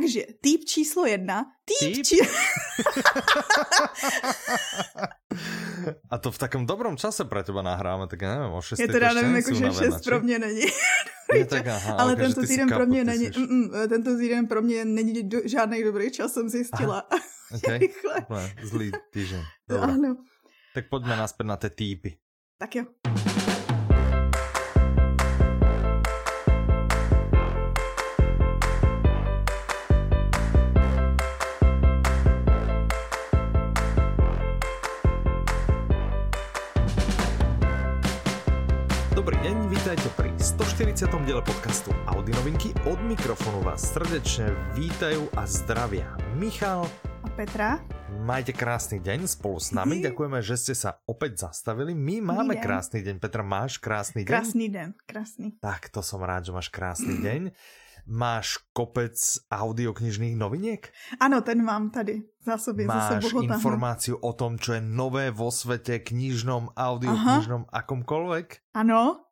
Takže typ číslo jedna. Typ, Typ? či... A to v takom dobrom čase pre teba nahráme, tak ja neviem, o 6. Já teda nevím, jako že unavená, 6 či? pro mě není. Je tak, aha, Ale ok, že tento ty týden pro mě ty není, mm, mm, tento týden pro mě není do, žádný dobrý čas, jsem zjistila. Okay. Rychle. Zlý. Dobre. Ano. Tak poďme naspäť na tie týpy. Tak jo. 40. diele podcastu Audi novinky od mikrofonu vás srdečne vítajú a zdravia Michal a Petra. Majte krásny deň spolu s nami. Mm. Ďakujeme, že ste sa opäť zastavili. My máme deň. krásny deň. Petra, máš krásny deň? Krásny deň, krásny. Tak, to som rád, že máš krásny deň. Máš kopec audioknižných noviniek? Ano, ten mám tady za sobě. Máš za informáciu o tom, čo je nové vo svete knižnom, audioknižnom, akomkoľvek? Ano,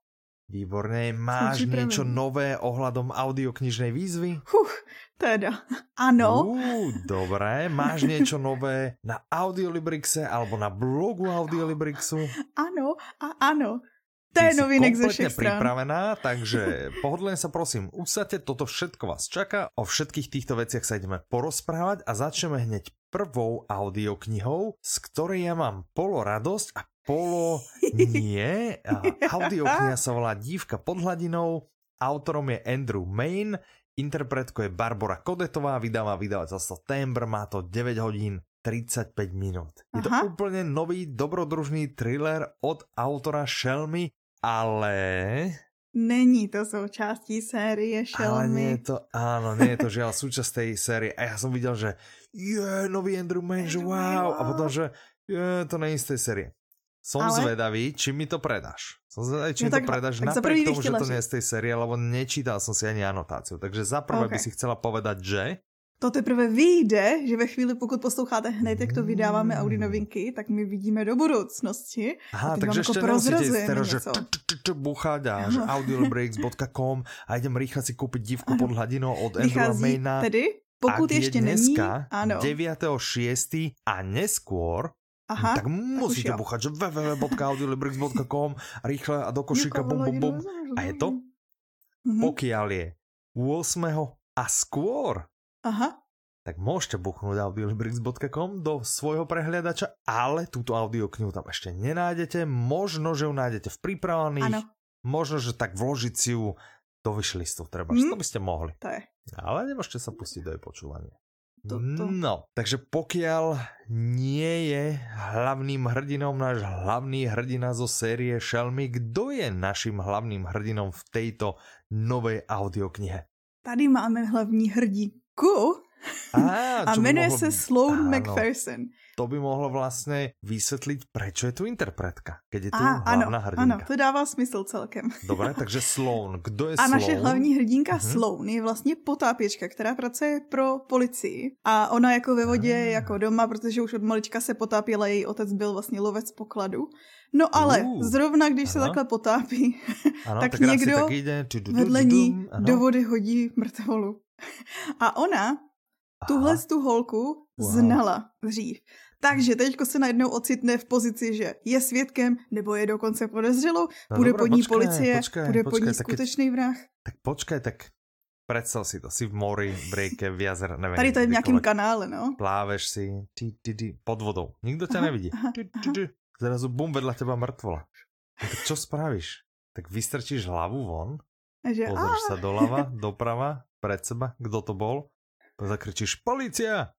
Výborne. Máš niečo nové ohľadom audioknižnej výzvy? Huch, teda. Ano, Ú, dobré. Máš niečo nové na Audiolibrixe alebo na blogu Audiolibrixu? ano a ano. To je novinek ze všech stran. pripravená, takže pohodlne sa prosím usadte, toto všetko vás čaká. O všetkých týchto veciach sa ideme porozprávať a začneme hneď prvou audioknihou, z ktorej ja mám polo radosť a polo nie. Audiokniha sa volá Dívka pod hladinou, autorom je Andrew Main, interpretkou je Barbara Kodetová, vydáva vydavateľstvo Tembr, má to 9 hodín 35 minút. Je to Aha. úplne nový dobrodružný thriller od autora Shelmy, ale... Není to součástí série Ale nie je to, áno, nie je to žiaľ súčasť tej série. A ja som videl, že je nový Andrew Main, že wow. A potom, že je to nie z tej série. Som Ale- zvedavý, či mi to predáš. Som zvedavý, či No mi to tak- predáš tak napriek tomu, že to nie je z tej série, lebo nečítal som si ani anotáciu. Takže za prvé by Ok. si chcela povedať, že... To teprve vyjde, že ve chvíli, pokud posloucháte hned, jak to vydáváme Mm. Audi novinky, tak my vidíme do budoucnosti. Aha, takže jako ešte nemusíte teraz, že buchať a že audiolibrix.com a idem rýchle si kúpiť divku pod hladinou od Andrewa Maina. tedy, pokud Ak je ještě není, dneska ano, 9.6. a neskôr, aha, tak musíte jo. buchať, že www.audiolibrix.com rýchle a do košíka bum bum bum. A je to? Mhm. Pokiaľ je 8. a skôr, Aha, tak môžete buchnúť audiolibrix.com do svojho prehliadača, ale túto audioknihu tam ešte nenájdete. Možno, že ju nájdete v pripravených, ano, možno, že tak vložiť si ju do vyšlistu treba. Mm. To by ste mohli. to je. Ale nemôžete sa pustiť do jej počúvania. To- to. No, takže pokiaľ nie je hlavným hrdinom náš hlavný hrdina zo série Shelmy, kto je naším hlavným hrdinom v tejto novej audioknihe? Tady máme hlavní hrdíku Á, a by jmenuje mohlo- se Sloan Áno, McPherson. To by mohlo vlastne vysvetliť, prečo je tu interpretka, keď je tu A, hlavná ano, ano, hrdinka. to dává smysl celkem. Dobre, takže Sloan. Kdo je A Sloan? naše hlavní hrdinka Mhm. Sloan je vlastně potápěčka, která pracuje pro policii. A ona jako ve vodě, Ah. jako doma, protože už od malička se potápěla, její otec byl vlastně lovec pokladu. No ale Uh, zrovna, když se aha. takhle potápí, Ano, tak tak, někdo tak ide, tu, tu, tu, vedle ní ano. do vody hodí mrtvolu. A ona tuhle Aha. tu holku Wow. znala dřív. Takže teďko se najednou ocitne v pozici, že je svědkem, nebo je dokonce podezřelou, No bude dobré, pod ní počkaj, policie, počkaj, bude pod počkaj, ní skutečný vrah. Tak počkaj, tak predstav si to. Si v mori, v rieke, v jazere, neviem. Tady to je v nějakém kanále, no. Pláveš si ti, ti, ti, pod vodou. Ťa Aha, nevidí. aha. Zrazu bum, vedľa teba mŕtvola. No tak čo spravíš? Tak vystrčíš hlavu von, A že, pozrieš "Á." sa doľava, doprava, pred seba, kto to bol, zakričíš policia!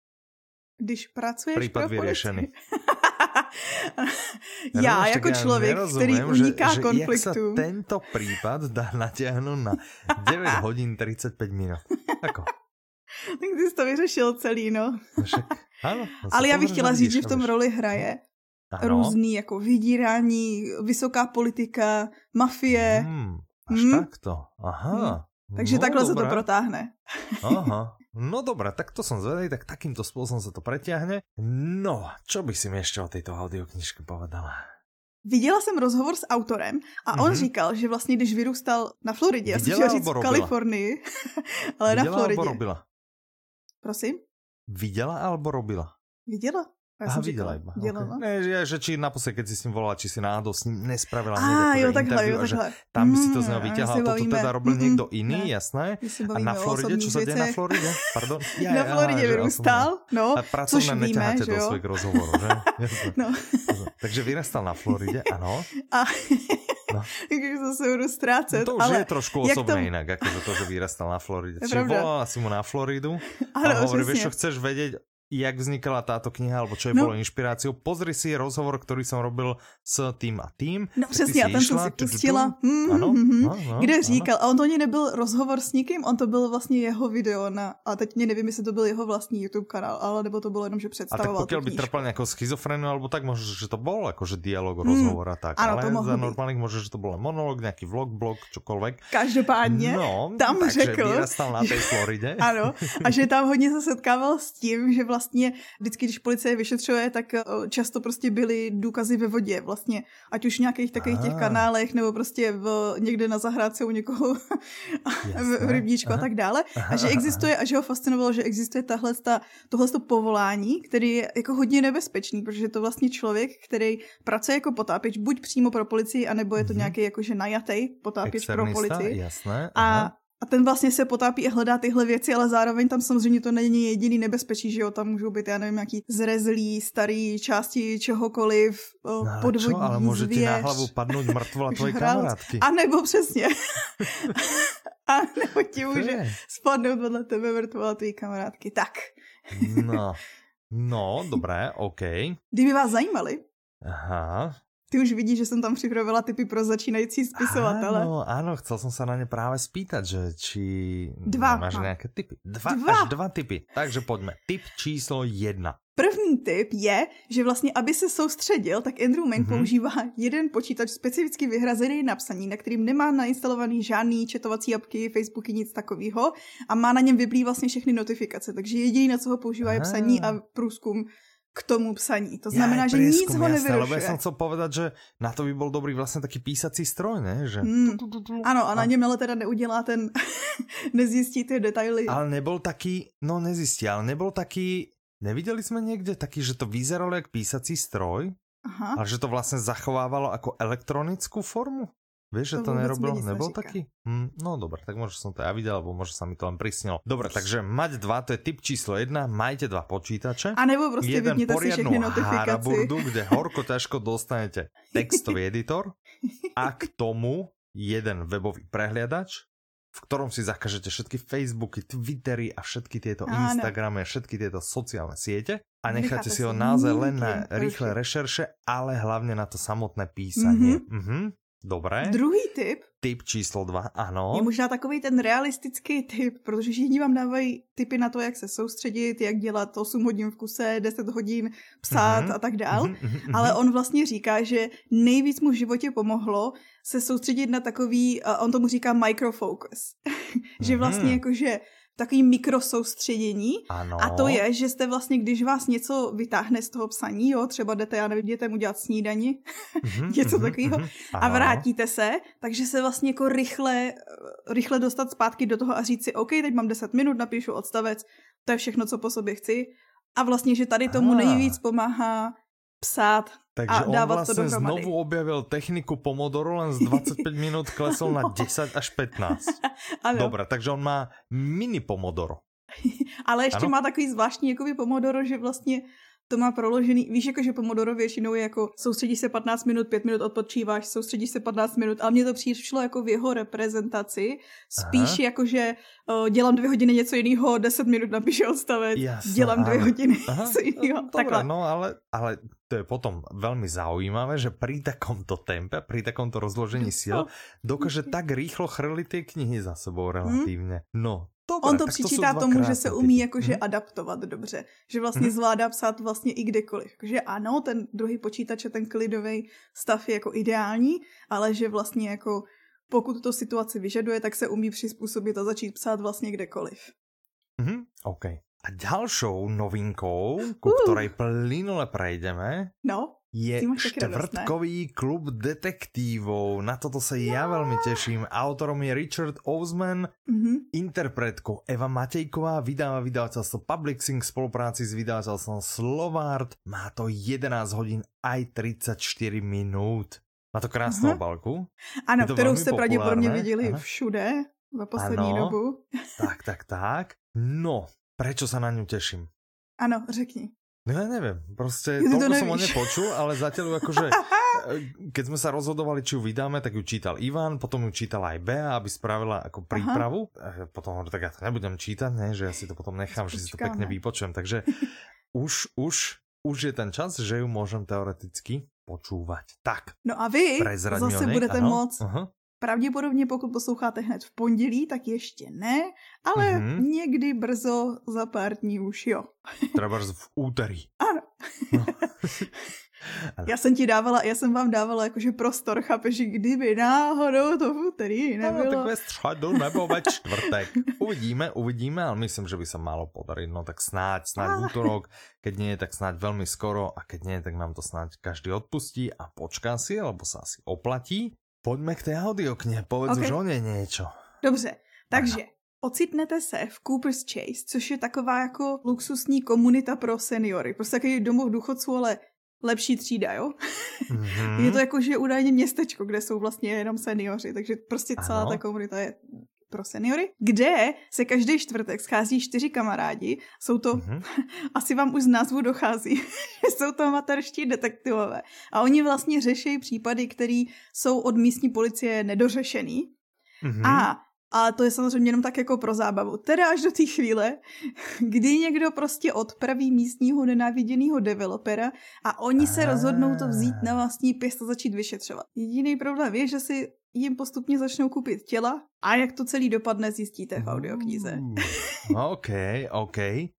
Když pracuješ Prípad pro vyriešený. Já však jako ja člověk, který nerozumiem, uniká že, že konfliktu. Jak sa tento prípad dá natiahnuť na 9 hodín 35 minút. Ako? Tak ty jsi to vyřešil celý, no. No áno, no Ale já bych chtěla říct, že v tom roli hraje Áno. různý jako vydírání, vysoká politika, mafie. Hmm, až Hmm. takto. Aha. Takže no, takhle se to protáhne. Aha. No dobré, tak to som zvedavý, tak takýmto spôsobom sa to pretiahne. No, čo by si mi ešte o tejto audioknižke povedala? Viděla jsem rozhovor s autorem a on Mhm. říkal, že vlastně když vyrůstal na Floridě, já jsem Viděla říct v? Kalifornii, ale na Videla alebo Floridě. robila? Prosím? Viděla alebo robila? Viděla. Já Aha, viděla iba. Okay. Ne, že, že či naposled, keď si s ním volala, či si náhodou s ním nespravila a, někde jo, takhle, jo, takhle. tam by si to z něho mm, vyťahla, to tu teda robil mm, někdo jiný, ne. jasné. A na Floridě, čo se děje na Floridě? Pardon. Ja, na Floridě vyrůstal, no, a což víme, že jo. do svých rozhovorů, že? no. Takže vyrastal na Floridě, ano. A No. Takže se budu ztrácet. No to už ale je trošku osobné to... jinak, jakože to, že vyrastal na Floridě. Čiže volala si mu na Floridu ano, a hovorí, čo chceš vedieť, jak vznikala táto kniha, alebo čo je no. bolo inšpiráciou. Pozri si rozhovor, ktorý som robil s tým a tým. No přesně, a ten jsem si pustila. Kde říkal, a on to ani nebyl rozhovor s nikým, on to byl vlastně jeho video na, a teď mě nevím, jestli to byl jeho vlastní YouTube kanál, ale nebo to bylo jenom, že představoval A tak pokud by trpěl nějakou schizofrenu, alebo tak možná, že to bylo jakože dialog, mm. rozhovor a tak. Ano, ale to za normálních možná, že to byl monolog, nějaký vlog, blog, čokoliv. Každopádně no, tam takže řekl. na té Floridě. ano, a že tam hodně se setkával s tím, že vlastně vždycky, když policie vyšetřuje, tak eh, často prostě byly důkazy ve vodě vlastně, ať už v nějakých takových těch kanálech, nebo prostě v, někde na zahrádce u někoho v, v rybníčku a tak dále. A že existuje, a že ho fascinovalo, že existuje tahle, ta, tohle povolání, který je jako hodně nebezpečný, protože je to vlastně člověk, který pracuje jako potápěč, buď přímo pro policii, anebo je to mm-hmm. nějaký jakože najatý potápěč Externista, pro policii. Jasné, a a ten vlastně se potápí a hledá tyhle věci, ale zároveň tam samozřejmě to není jediný nebezpečí, že jo, tam můžou být, já nevím, nějaký zrezlý, starý části čehokoliv, no, podvodní čo? ale může ti na hlavu padnout mrtvola tvoje kamarádky. A nebo přesně. a nebo ti může spadnout vedle tebe mrtvola tvojí kamarádky. Tak. no, no, dobré, OK. Kdyby vás zajímali, Aha. Ty už vidíš, že jsem tam připravila typy pro začínající spisovatele. Ano, ano, chcel jsem se na ně právě spýtat, že či dva. máš nějaké typy. Dva, dva. Až dva typy. Takže pojďme. Typ číslo jedna. První tip je, že vlastně, aby se soustředil, tak Andrew Meng mm-hmm. používá jeden počítač specificky vyhrazený na psaní, na kterým nemá nainstalovaný žádný četovací apky, Facebooky, nic takového a má na něm vyblí vlastně všechny notifikace. Takže jediný, na co ho používá, je psaní a průzkum k tomu psaní. To znamená, ja, že nic ho nevyrušuje. Lebo ja som chcel povedať, že na to by bol dobrý vlastně taký písací stroj, ne? Že... Mm. Ano, a na něm ale teda neudělá ten, nezjistí ty detaily. Ale nebol taký, no nezjistí, ale nebol taký, neviděli jsme někde taký, že to vyzeralo jak písací stroj, Aha. ale že to vlastně zachovávalo jako elektronickou formu? Vieš, že to, to nerobilo? Nebol taký? Hm, no dobre, tak možno som to ja videl, alebo možno sa mi to len prisnilo. Dobre, takže mať dva, to je typ číslo jedna, majte dva počítače. A nebo prostě jeden si notifikace. haraburdu, kde horko ťažko dostanete textový editor a k tomu jeden webový prehliadač, v ktorom si zakažete všetky Facebooky, Twittery a všetky tieto Áno. Instagramy a všetky tieto sociálne siete a necháte, si ho naozaj len na rýchle rešerše, ale hlavne na to samotné písanie. Mm-hmm. Mm-hmm. Dobré. Druhý typ. Typ číslo dva, ano. Je možná takový ten realistický typ, protože všichni vám dávají typy na to, jak se soustředit, jak dělat 8 hodin v kuse, 10 hodin psát mm-hmm. a tak dál. Mm-hmm. Ale on vlastně říká, že nejvíc mu v životě pomohlo se soustředit na takový, on tomu říká microfocus. že vlastně mhm. jakože takový mikrosoustředění. Ano. A to je, že jste vlastně, když vás něco vytáhne z toho psaní, jo, třeba jdete, já nevím, dětem udělat snídani, mm-hmm, něco mm-hmm, takového, mm-hmm, a vrátíte se, takže se vlastně jako rychle, rychle dostat zpátky do toho a říct si, OK, teď mám 10 minut, napíšu odstavec, to je všechno, co po sobě chci. A vlastně, že tady tomu nejvíc pomáhá psát Takže a dávat on vlastně to dohromady. znovu objavil techniku Pomodoro, len z 25 minut klesl na 10 až 15. ano. Dobre, takže on má mini Pomodoro. Ale ještě ano? má takový zvláštní jakoby Pomodoro, že vlastně to má proložený, víš, jako že Pomodoro většinou je jako soustředíš se 15 minut, 5 minut odpočíváš, soustředíš se 15 minut, ale mně to přišlo jako v jeho reprezentaci, spíš Aha. jako, že uh, dělám dvě hodiny něco jiného, 10 minut napíše odstavec, Jasne, dělám dvě hodiny Aha, něco jiného. Dobre, no ale, ale to je potom veľmi zaujímavé, že pri takomto tempe, pri takomto rozložení sil dokáže tak rýchlo chrliť tie knihy za sebou relatívne. No, Dobre, On to přičítá to tomu, že se umí jakože hmm. adaptovat dobře. Že vlastně hmm. zvládá psát vlastně i kdekoliv. Takže ano, ten druhý počítač a ten klidový stav je jako ideální, ale že vlastně jako pokud to situaci vyžaduje, tak se umí přizpůsobit a začít psát vlastně kdekoliv. Hmm, OK. A ďalšou novinkou, ku uh. ktorej plynule prejdeme, no. Je štvrtkový klub detektívov. Na toto sa ja veľmi teším. Autorom je Richard Osman, mm-hmm. interpretkou Eva Matejková, vydáva vydavateľstvo Publixing v spolupráci s vydavateľstvom Slovart. Má to 11 hodín aj 34 minút. Má to krásnou uh-huh. obálku. Ano, kterou jste pravděpodobně viděli ano. všude za poslední ano. dobu. tak, tak, tak. No, prečo sa na ňu teším? Ano, řekni. No ja neviem, proste ja toľko som ho nepočul, ale zatiaľ akože, keď sme sa rozhodovali, či ju vydáme, tak ju čítal Ivan, potom ju čítala aj Bea, aby spravila ako prípravu. Aha. Potom hovorím, tak ja to nebudem čítať, ne, že ja si to potom nechám, že si to pekne vypočujem. Takže už, už, už je ten čas, že ju môžem teoreticky počúvať. Tak. No a vy zase budete ano. moc uh-huh. Pravděpodobně, pokud posloucháte hned v pondělí, tak ještě ne, ale mm-hmm. někdy brzo za pár dní už jo. Třeba v úterý. Ano. No. Já jsem ti dávala, já jsem vám dávala jakože prostor, chápeš, že kdyby náhodou to v úterý nebylo. No, tak ve středu nebo ve čtvrtek. Uvidíme, uvidíme, ale myslím, že by se málo podarit. No tak snáď, snáď v útorok, keď nie, tak snáď velmi skoro a keď nie, tak nám to snáď každý odpustí a počká si, alebo sa asi oplatí. Pojďme k té audiokně, povedz okay. už o něj něco. Dobře, takže ocitnete se v Cooper's Chase, což je taková jako luxusní komunita pro seniory. Prostě takový domov důchodců, ale lepší třída, jo? Mm-hmm. je to jako, že údajně městečko, kde jsou vlastně jenom seniori, takže prostě celá ano. ta komunita je pro seniory, kde se každý čtvrtek schází čtyři kamarádi. Jsou to, mm-hmm. asi vám už z názvu dochází, jsou to materští detektivové. A oni vlastně řeší případy, které jsou od místní policie nedořešený. Mm-hmm. A a to je samozřejmě jenom tak jako pro zábavu. Teda až do té chvíle, kdy někdo prostě odpraví místního nenáviděného developera a oni se rozhodnou to vzít na vlastní pěst a začít vyšetřovat. Jediný problém je, že si jim postupně začnou kupit těla a jak to celý dopadne, zjistíte v audioknize. OK, OK.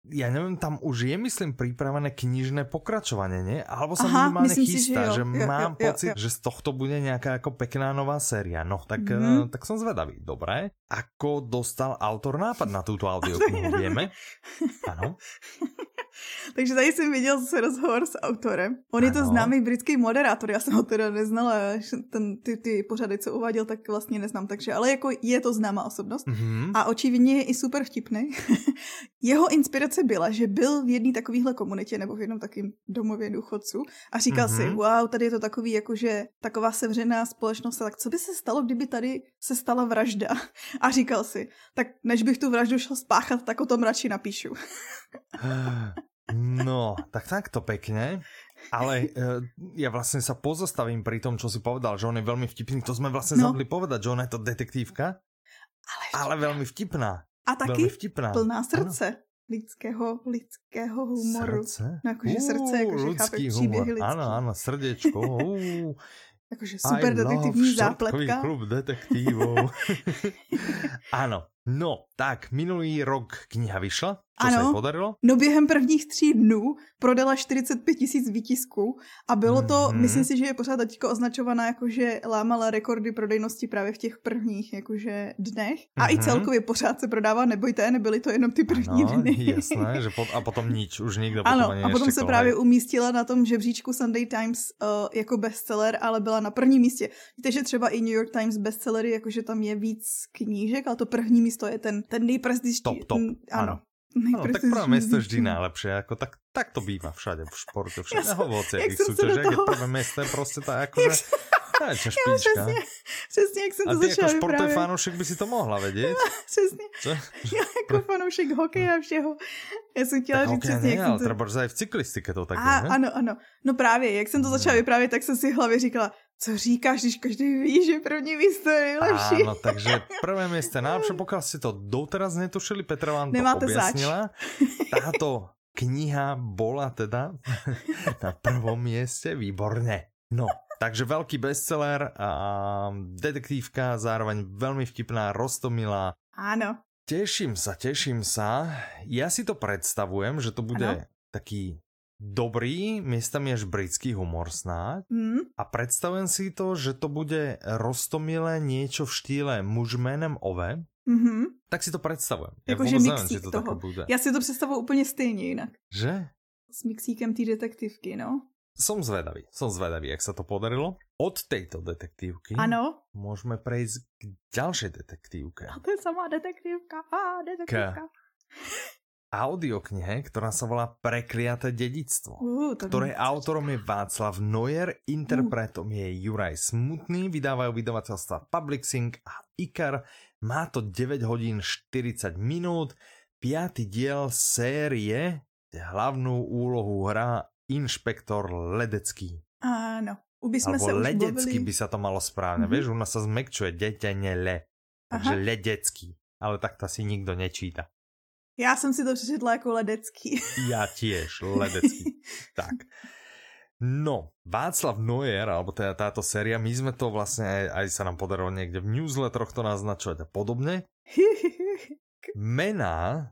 Ja nevím, tam už je, myslím, připravené knižné pokračování, ne? Alebo sa Aha, minimálne chystá, si, že, jo, že jo, mám jo, pocit, jo, jo. že z tohto bude nějaká jako pekná nová séria. No, tak, mm -hmm. tak som zvedavý. Dobré. Ako dostal autor nápad na túto audioknihu, vieme? Ano. Takže tady jsem viděl zase rozhovor s autorem. On ano. je to známý britský moderátor, já jsem ho teda neznala, ten, ty, ty pořady, co uváděl, tak vlastně neznám, takže, ale jako je to známá osobnost mm-hmm. a očividně je i super vtipný. Jeho inspirace byla, že byl v jedné takovéhle komunitě nebo v jednom takovém domově důchodců a říkal mm-hmm. si, mhm. wow, tady je to takový, jakože taková sevřená společnost, tak co by se stalo, kdyby tady se stala vražda? A říkal si, tak než bych tu vraždu šel spáchat, tak o tom radši napíšu. No, tak takto pekne. Ale uh, ja vlastne sa pozastavím pri tom, čo si povedal, že on je veľmi vtipný. To sme vlastne no. zabudli povedať, že ona je to detektívka. Ale, ale veľmi vtipná. A taky vtipná. plná srdce. Ano. Lidského, lidského humoru. Srdce? No jakože srdce, jakože chápeš příběhy lidský. Ano, ano, srdečko. jakože super detektivní zápletka. klub detektívov. ano, no, tak minulý rok kniha vyšla. Co ano, se podarilo? No během prvních tří dnů prodala 45 tisíc výtisků a bylo to, mm-hmm. myslím si, že je pořád teďko označovaná jako, že lámala rekordy prodejnosti právě v těch prvních jakože dnech. A mm-hmm. i mhm. celkově pořád se prodává, nebojte, nebyly to jenom ty první ano, dny. jasné, že po, a potom nič, už nikdo ano, potom a potom se právě umístila na tom žebříčku Sunday Times uh, jako bestseller, ale byla na prvním místě. Víte, že třeba i New York Times bestsellery, jakože tam je víc knížek, ale to první místo je ten, ten nejprestižnější. Top, top, ano. No, tak prvé miesto vždy najlepšie, ako tak, tak to býva všade v športe, všade, ja v hociakých súťažiach, je prvé miesto proste tak ako, že Najväčšia špička. Přesně, přesně, jak jsem to začala A ty jako športový fanoušek by si to mohla vědět. přesně. Co? Já jako fanoušek hokeje a všeho. Já jsem chtěla tak říct přesně, jak ale to... třeba v cyklistike to tak a, je, Ano, ano. No právě, jak jsem to začala vyprávět, tak jsem si v hlavě říkala, co říkáš, když každý ví, že první místo je nejlepší. Áno, takže prvé místo najlepšie, pokiaľ ste to doteraz netušili, Petra vám Nemáte to objasnila. Zač. Táto kniha bola teda na prvom mieste, výborne. No, takže veľký bestseller, a detektívka, zároveň veľmi vtipná, roztomilá. Áno. Teším sa, teším sa. Ja si to predstavujem, že to bude ano. taký dobrý, miestami až britský humor snáď. Mm. A predstavujem si to, že to bude roztomilé niečo v štýle muž jménem Ove. Mm-hmm. Tak si to představujem. Jakože mixík to toho. Bude. Já si to představuji úplně stejně jinak. Že? S mixíkem té detektivky, no. som zvedavý, som zvedavý, jak sa to podarilo. Od tejto detektívky ano. môžeme prejsť k ďalšej detektívke. A to je samá detektívka. A, detektívka. K audioknihe, ktorá sa volá Prekliaté dedictvo, uh, ktoré autorom je Václav Neuer, interpretom uh. je Juraj Smutný, vydávajú vydavateľstva Publixing a Ikar. Má to 9 hodín 40 minút, piatý diel série, hlavnú úlohu hrá inšpektor Ledecký. Áno. By sme Alebo sa ledecký bavili... by sa to malo správne. Mm-hmm. Vieš, u nás sa zmekčuje deťane le. Takže Aha. ledecký. Ale tak to asi nikto nečíta. Já jsem si to přečetla jako ledecký. Já tiež, ledecký. tak. No, Václav Neuer, alebo teda táto séria, my sme to vlastne aj, aj sa nám podarilo niekde v newsletteroch to naznačovať a podobne. Mená,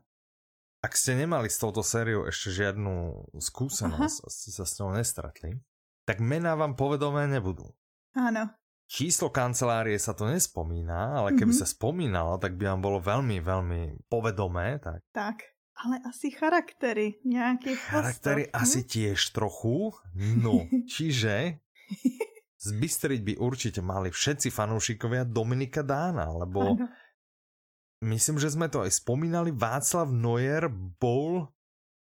ak ste nemali s touto sériou ešte žiadnu skúsenosť, Aha. ste sa s ňou nestratli, tak mená vám povedomé nebudú. Áno. Číslo kancelárie sa to nespomína, ale keby mm-hmm. sa spomínalo, tak by vám bolo veľmi, veľmi povedomé. Tak, tak ale asi charaktery nejaké Charaktery postav, asi hm? tiež trochu. No, čiže zbystriť by určite mali všetci fanúšikovia Dominika Dána, lebo ano. myslím, že sme to aj spomínali, Václav Neuer bol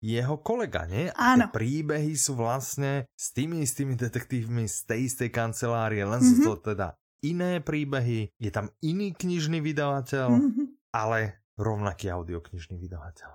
jeho kolega? Áno. A príbehy sú vlastne s tými istými detektívmi z tej istej kancelárie, len mm-hmm. sú to teda iné príbehy, je tam iný knižný vydavateľ, mm-hmm. ale rovnaký audioknižný vydavateľ.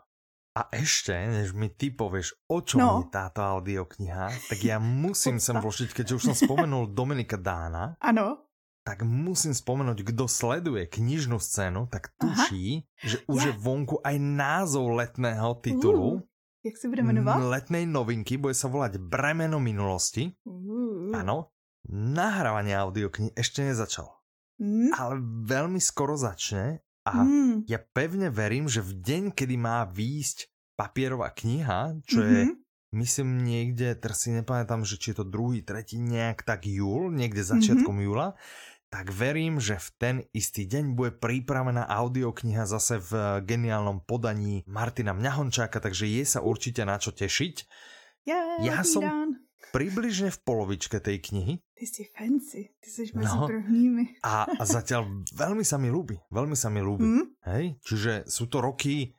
A ešte, než mi ty povieš, o čom no. je táto audiokniha, tak ja musím sem vložiť, keďže už som spomenul Dominika Dána. Ano. Tak musím spomenúť, kto sleduje knižnú scénu, tak tuší, Aha. že už ja. je vonku aj názov letného titulu. Uh. Jak se bude jmenovat? Letnej novinky, bude sa volať Bremeno minulosti. Uh. Áno, nahrávanie audioknihy ešte nezačalo. Mm. Ale veľmi skoro začne a mm. ja pevne verím, že v deň, kedy má výjsť papierová kniha, čo mm-hmm. je mhm. myslím niekde, teraz si nepamätám, že či je to druhý, tretí, nejak tak júl, niekde začiatkom mm-hmm. júla, tak verím, že v ten istý deň bude pripravená audiokniha zase v geniálnom podaní Martina Mňahončáka, takže je sa určite na čo tešiť. Yeah, ja som dan. približne v polovičke tej knihy. Ty si fancy, ty si medzi no, prvnými. A, a zatiaľ veľmi sa mi ľúbi, veľmi sa mi ľúbi. Mm? Hej, čiže sú to roky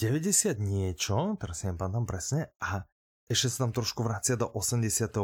90 niečo, teraz si nepamätám presne, a ešte sa tam trošku vracia do 85.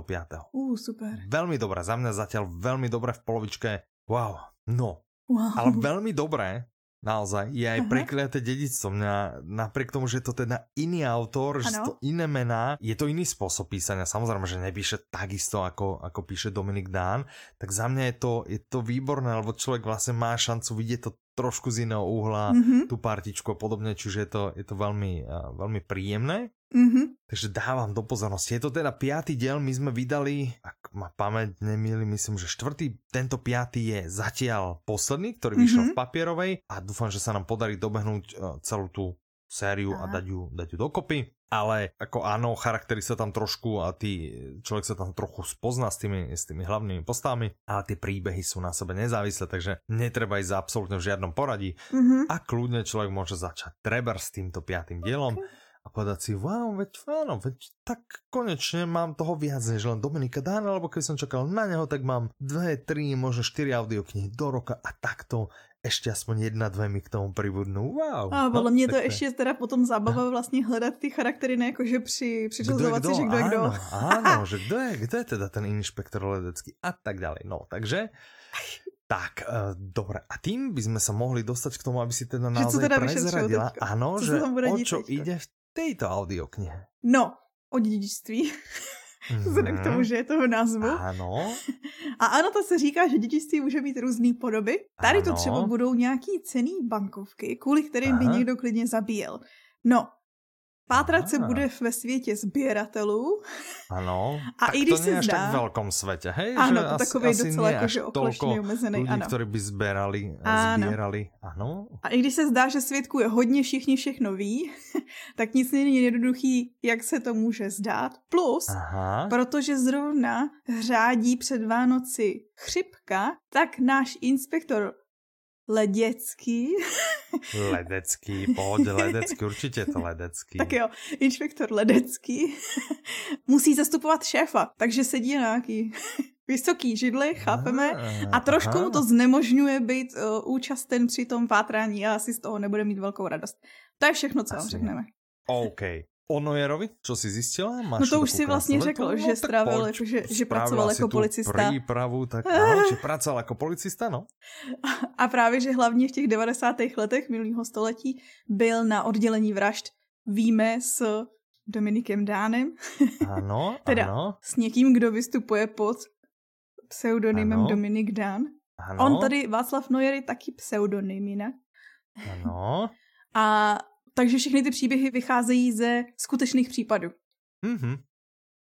Uh, super. Veľmi dobré, za mňa zatiaľ veľmi dobré v polovičke. Wow, no. Wow. Ale veľmi dobré, naozaj, je aj prekliaté dedictvo. Mňa, napriek tomu, že je to teda iný autor, ano. že to iné mená, je to iný spôsob písania. Samozrejme, že nepíše takisto, ako, ako píše Dominik Dán, tak za mňa je to, je to výborné, lebo človek vlastne má šancu vidieť to trošku z iného uhla, mm-hmm. tú partičku a podobne, čiže je to, je to veľmi, uh, veľmi príjemné. Mm-hmm. Takže dávam do pozornosti. Je to teda piatý diel, my sme vydali, ak ma pamäť nemýli, myslím, že štvrtý, tento piatý je zatiaľ posledný, ktorý mm-hmm. vyšiel v papierovej a dúfam, že sa nám podarí dobehnúť uh, celú tú sériu Aha. a dať ju, dať ju dokopy. Ale ako áno, charaktery sa tam trošku a tí, človek sa tam trochu spozná s tými, s tými hlavnými postavami, ale tie príbehy sú na sebe nezávislé, takže netreba ísť absolútne v žiadnom poradí mm-hmm. a kľudne človek môže začať treber s týmto piatým dielom. Okay a povedať si, wow, veď áno, veď tak konečne mám toho viac než len Dominika Dána, lebo keď som čakal na neho, tak mám dve, tri, možno štyri audioknihy do roka a takto ještě aspoň jedna, dvě mi k tomu pribudnou. Wow. A podle no, mě to je ještě teda potom zábava vlastně hledat ty charaktery, ne jako že při přiřazovat si, že kdo je kdo. Áno, že kdo je, kdo je teda ten inšpektor ledecký a tak dále. No, takže tak, uh, dobre. A tým by sme sa mohli dostať k tomu, aby si teda naozaj teda prezradila, áno, že o čo teďko? ide v tejto audioknihe? No, o dědictví. Vzhledem k tomu, mhm. že je toho názvu. Ano. A ano, to se říká, že dědictví může mít různé podoby. Tady ano. to třeba budou nějaký cený bankovky, kvůli kterým Aha. by někdo klidně zabíjel. No, Pátrat se bude ve světě sběratelů. Ano, a tak i když to se zdá... tak velkom světě, hej? Ano, že to takový docela jakože oklešně omezený. Lidí, ano. ktorí by zbierali, ano. zbierali, ano. A i když se zdá, že světku je hodně, všichni všechno ví, tak nic není jednoduchý, jak se to může zdát. Plus, Aha. protože zrovna řádí před Vánoci chřipka, tak náš inspektor Ledecký. Ledecký, pohodě, Ledecký, určitě to Ledecký. Tak jo, inspektor Ledecký musí zastupovat šéfa, takže sedí na nějaký vysoký židli, chápeme, a trošku mu to znemožňuje být uh, účasten při tom pátrání a asi z toho nebude mít velkou radost. To je všechno, co vám řekneme. OK. O Nojerovi, co jsi zjistila? Máš no to už si vlastně řekl, no, že strávil, jako, že, že pracoval jako policista. Přípravu, tak ano, že pracoval jako policista, no. A právě, že hlavně v těch 90. letech minulého století byl na oddělení vražd. Víme s Dominikem Dánem. Ano, teda ano. s někým, kdo vystupuje pod pseudonymem ano. Dominik Dán. Ano. On tady, Václav Nojer je taky pseudonym jinak. Ano. A takže všechny ty příběhy vycházejí ze skutečných případů. Mhm.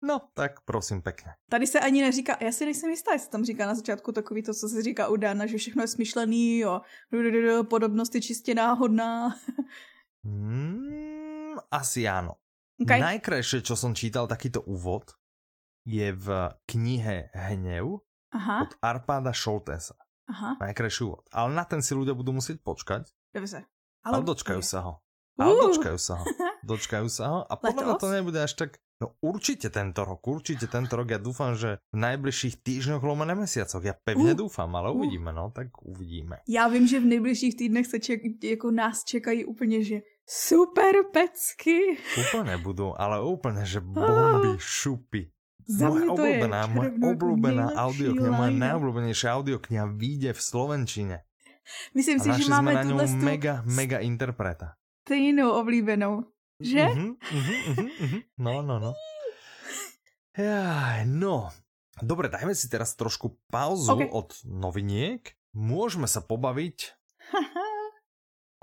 No, tak prosím pěkně. Tady se ani neříká, já si nejsem jistá, jestli tam říká na začátku takový to, co se říká u Dana, že všechno je smyšlený, jo, podobnost je čistě náhodná. Hmm, asi ano. Okay. Najkrajšie, čo som čítal, takýto úvod, je v knihe Hnev Aha. od Arpáda Šoltesa. Aha. Najkrajší úvod. Ale na ten si ľudia budú musieť počkať. Dobře. Ale, ale dočkajú sa ho. Ale uh. dočkajú sa ho. Dočkajú sa ho. A podľa mňa to nebude až tak... No určite tento rok, určite tento rok. Ja dúfam, že v najbližších týždňoch, lomene mesiacoch. Ja pevne uh. dúfam, ale uvidíme, no, tak uvidíme. Já vím, že v nejbližších týdnech se ček, jako nás čekají úplně, že super pecky. Úplně budou, ale úplně, že bomby, šupy. Za moje to obľúbená, je moja obľúbená audiokniha, moja najobľúbenejšia audiokniha vyjde v Slovenčine. Myslím si, že máme na tuhle mega, mega interpreta. Stejnou oblíbenou, že? Uh-huh, uh-huh, uh-huh. No, no, no. No. Dobre, dajme si teraz trošku pauzu okay. od noviniek. Môžeme sa pobaviť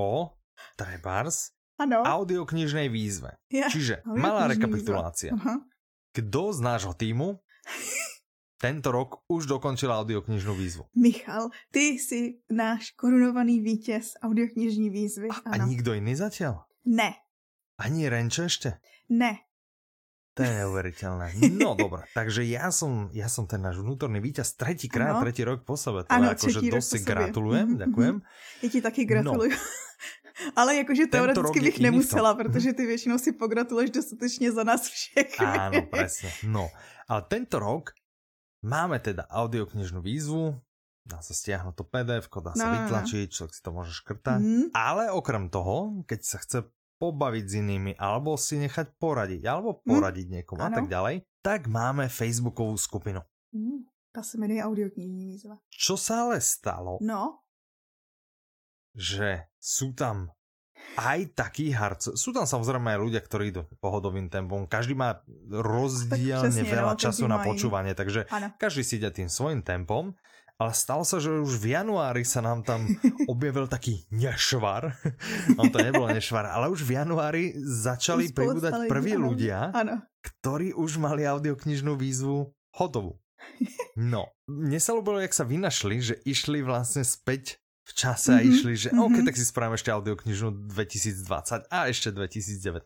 o Trebars ano. audioknižnej výzve. Ja, Čiže malá rekapitulácia. Uh-huh. Kdo z nášho týmu tento rok už dokončil audioknižnú výzvu? Michal, ty jsi náš korunovaný vítěz audioknižní výzvy. A, a nikdo jiný zatiaľ? Ne. Ani Renčo ešte? Ne. To je neuveriteľné. No dobré, takže ja som, ja som ten náš vnútorný víťaz tretíkrát, tretí rok po sebe. Ano, akože dosť si gratulujem, mhm, ďakujem. Ja ti taky gratuluju. No. Ale jakože teoreticky bych nemusela, protože ty většinou si pogratuluješ dostatečně za nás všechny. Áno, presne. No, ale tento rok máme teda audioknižnú výzvu, dá sa stiahnuť to PDF, dá sa no, vytlačiť, človek si to môže škrtať. Mm. Ale okrem toho, keď sa chce pobaviť s inými, alebo si nechať poradiť, alebo mhm. poradiť mm. niekomu ano. a tak ďalej, tak máme Facebookovú skupinu. Mm. Ta se jmenuje audioknižní výzva. Čo sa ale stalo? No že sú tam aj takí harci. Sú tam samozrejme aj ľudia, ktorí idú pohodovým tempom. Každý má rozdielne Přesně, veľa no, času na počúvanie, takže ano. každý si ide tým svojim tempom. Ale stalo sa, že už v januári sa nám tam objavil taký nešvar. On to nebolo nešvar, ale už v januári začali pribúdať prví ano. ľudia, ano. ktorí už mali audioknižnú výzvu hotovú. No, mne sa ľúbilo, jak sa vynašli, že išli vlastne späť v čase mm -hmm. a išli, že mm -hmm. OK, tak si spravíme ešte audioknižnú 2020 a ešte 2019.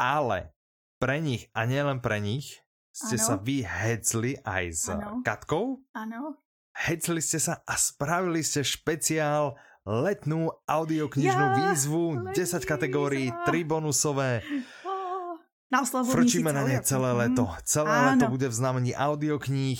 Ale pre nich a nielen pre nich ste ano. sa vy hecli aj s ano. Katkou. Áno. Hecli ste sa a spravili ste špeciál letnú audioknižnú ja, výzvu, 10 kategórií, 3 bonusové. Na oslavu Frčíme na ne celé leto. Celé Áno. leto bude v znamení audiokníh.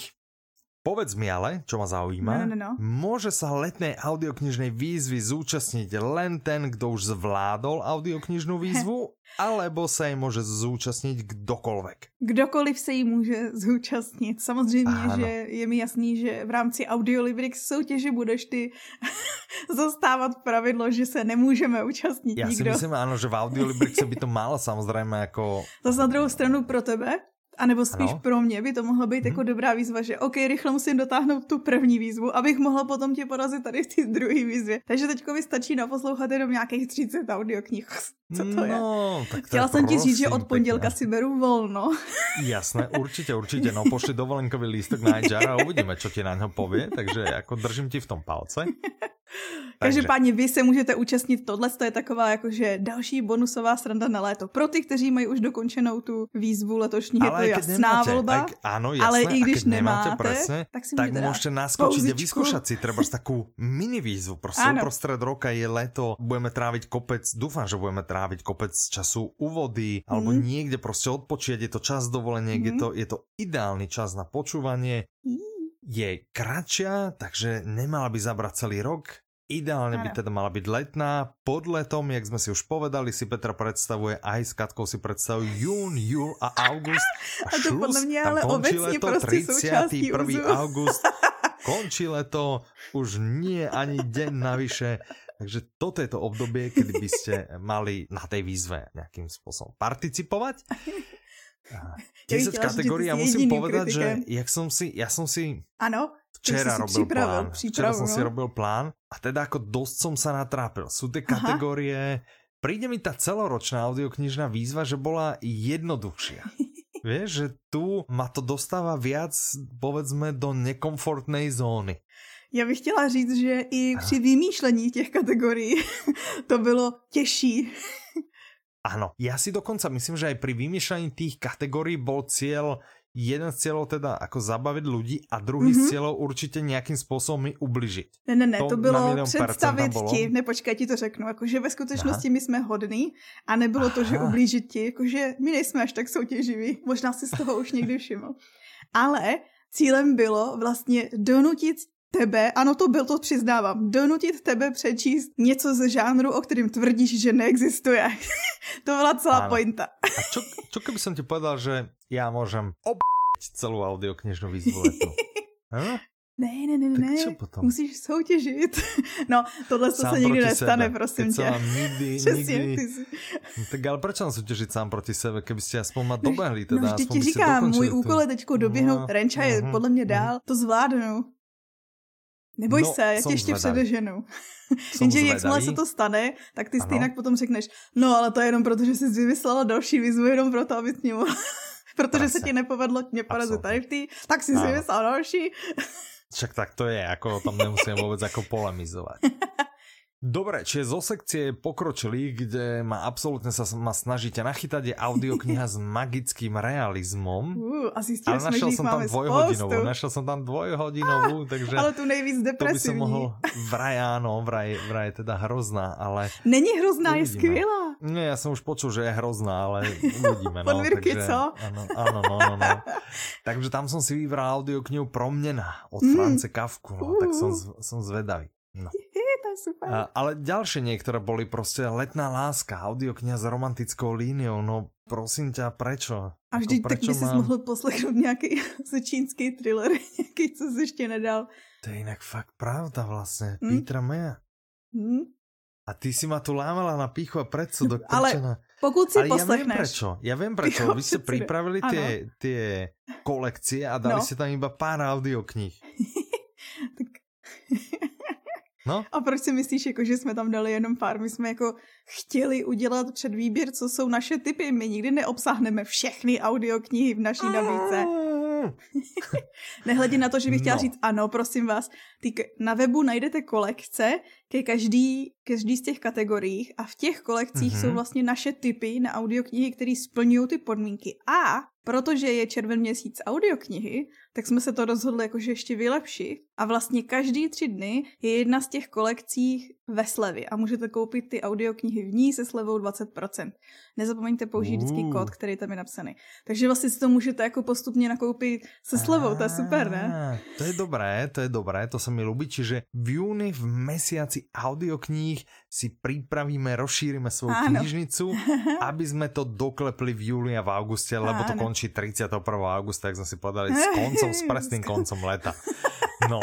Povedz mi ale, čo ma zaujíma, no, no, no. môže sa letnej audioknižnej výzvy zúčastniť len ten, kto už zvládol audioknižnú výzvu, alebo sa jej může zúčastnit kdokoliv. Kdokoliv se jí může zúčastnit. Samozřejmě, ano. že je mi jasný, že v rámci Audiolibrix soutěže budeš ty zastávat pravidlo, že se nemůžeme účastnit Já nikdo. si myslím, ano, že v Audiolibrixe by to málo samozřejmě jako... To na druhou stranu pro tebe, a nebo spíš ano. pro mě by to mohlo být hmm. jako dobrá výzva, že OK, rychle musím dotáhnout tu první výzvu, abych mohla potom tě porazit tady v té druhé výzvě. Takže teďko mi stačí naposlouchat jenom nějakých 30 audioknih. Co to je? No, tak Chtěla jsem ti říct, že od pondělka si beru volno. Jasné, určitě, určitě. No pošli dovolenkový lístok na HR a uvidíme, čo ti na něho pově, takže jako držím ti v tom palce. Každopádně vy se můžete účastnit, tohle to je taková jakože další bonusová sranda na léto. Pro ty, kteří mají už dokončenou tu výzvu letošní, je to jasná nemáte, volba. Ak, áno, jasné, ale i když nemáte, presne, tak, si tak môžete naskočiť a vyskúšať si treba takú mini výzvu. Prostě uprostred roka je leto, budeme tráviť kopec, dúfam, že budeme tráviť kopec času u vody, alebo mm. niekde prostě odpočieť, je to čas dovolenie, mm. je, to, je to ideálny čas na počúvanie. Mm. Je kratšia, takže nemala by zabrať celý rok Ideálne by teda mala byť letná. Pod letom, jak sme si už povedali, si Petra predstavuje, aj s Katkou si predstavujú jún, júl a august. A, a to šlus, podľa mňa ale obecne leto, 31. august. Končí leto, už nie ani deň navyše. Takže toto je to obdobie, kedy by ste mali na tej výzve nejakým spôsobom participovať. 10 kategórií a musím povedať, kritikem. že jak som si, ja som si ano, včera robil plán. Včera som no? si robil plán a teda ako dosť som sa natrápil. Sú tie kategórie, príde mi tá celoročná audioknižná výzva, že bola jednoduchšia. Vieš, že tu ma to dostáva viac, povedzme, do nekomfortnej zóny. Já bych chtěla říct, že i při vymýšlení těch kategorií to bylo těžší. Áno, ja si dokonca myslím, že aj pri vymýšľaní tých kategórií bol cieľ jeden z cílů teda jako zabavit lidi a druhý mm-hmm. z cílů určitě nějakým způsobem mi ubližit. Ne, ne, ne, to, to bylo představit ti, nepočkej, ti to řeknu, jakože ve skutečnosti Aha. my jsme hodní a nebylo Aha. to, že ublížit ti, jakože my nejsme až tak soutěživí, možná si z toho už někdy všiml. Ale cílem bylo vlastně donutit tebe, ano to byl, to přiznávám, donutit tebe přečíst něco ze žánru, o kterým tvrdíš, že neexistuje. to byla celá ano. pointa. A čo, čo keby som ti povedal, že já můžem ob celou audioknižnou výzvu Ne, ne, ne, ne, musíš soutěžit. No, tohle to se nikdy nestane, sebe. prosím tě. Nikdy, Přesně, nikdy. Ty si... No, tak ale proč mám soutěžit sám proti sebe, keby ste aspoň ma dobehli? Teda, no, vždyť ti říkám, můj úkol je teďko doběhnout, no, Renča je uh-huh, podle mě dál, uh-huh. to zvládnu. Neboj no, se, já tě ještě předeženu. Jenže jakmile se to stane, tak ty stejnak potom řekneš, no ale to je jenom proto, že jsi vymyslela další výzvu, jenom proto, aby s ním Protože Prase. se ti nepovedlo mě porazit tady v tý, tak si si vymyslela další. Však tak to je, jako tam nemusím vůbec jako polemizovat. Dobre, čiže zo sekcie pokročili, kde ma absolútne sa ma snažíte nachytať, je audiokniha s magickým realizmom. Uh, a zistil ale našiel som tam dvojhodinovú, našiel som tam dvojhodinovú, ah, takže... Ale tu nejvíc depresivní. To by som mohol, vraj áno, vraj, vraj je teda hrozná, ale... Není hrozná, uvidíme. je skvělá. Nie, ja som už počul, že je hrozná, ale uvidíme. No, Podvirky, takže, co? Áno, áno, no, no, no. takže tam som si vybral audioknihu Promnena od mm. France Kafku, no, uh. tak som, som zvedavý. No. Super. A, ale ďalšie niektoré boli prostě letná láska, audiokniha s romantickou líniou, no prosím ťa, prečo? A vždy jako, tak by si mám... mohl poslechnout nějaký čínský thriller, nějaký, co jsi ještě nedal. To je jinak fakt pravda vlastně, mm. Petra Meja. Mm. A ty si ma tu lámala na píchu a predso do Ale pokud si Ale poslechneš. ja viem prečo, ja viem prečo. Vy ste pripravili tie, tie kolekcie a dali no. ste tam iba pár audioknih. tak No? A proč si myslíš, jako, že jsme tam dali jenom pár? My jsme jako chtěli udělat před výběr, co jsou naše typy. My nikdy neobsáhneme všechny audioknihy v naší nabídce. Nehledě na to, že bych chtěla no. říct, ano, prosím vás, ty na webu najdete kolekce ke každý, každý z těch kategorií a v těch kolekcích mm-hmm. jsou vlastně naše typy na audioknihy, které splňují ty podmínky. A protože je červen měsíc audioknihy, tak jsme se to rozhodli jakože ještě vylepšit. A vlastně každý tři dny je jedna z těch kolekcí ve slevě a můžete koupit ty audioknihy v ní se slevou 20%. Nezapomeňte použít vždycky kód, který tam je napsaný. Takže vlastně si to můžete jako postupně nakoupit se slevou, to je super, ne? To je dobré, to je dobré, to se mi ľúbi. Čiže v júni v mesiaci audiokníh si pripravíme, rozšírime svoju Áno. knižnicu, aby sme to doklepli v júli a v auguste, lebo to končí 31. augusta, tak sme si povedali, s koncom, s presným koncom leta. No.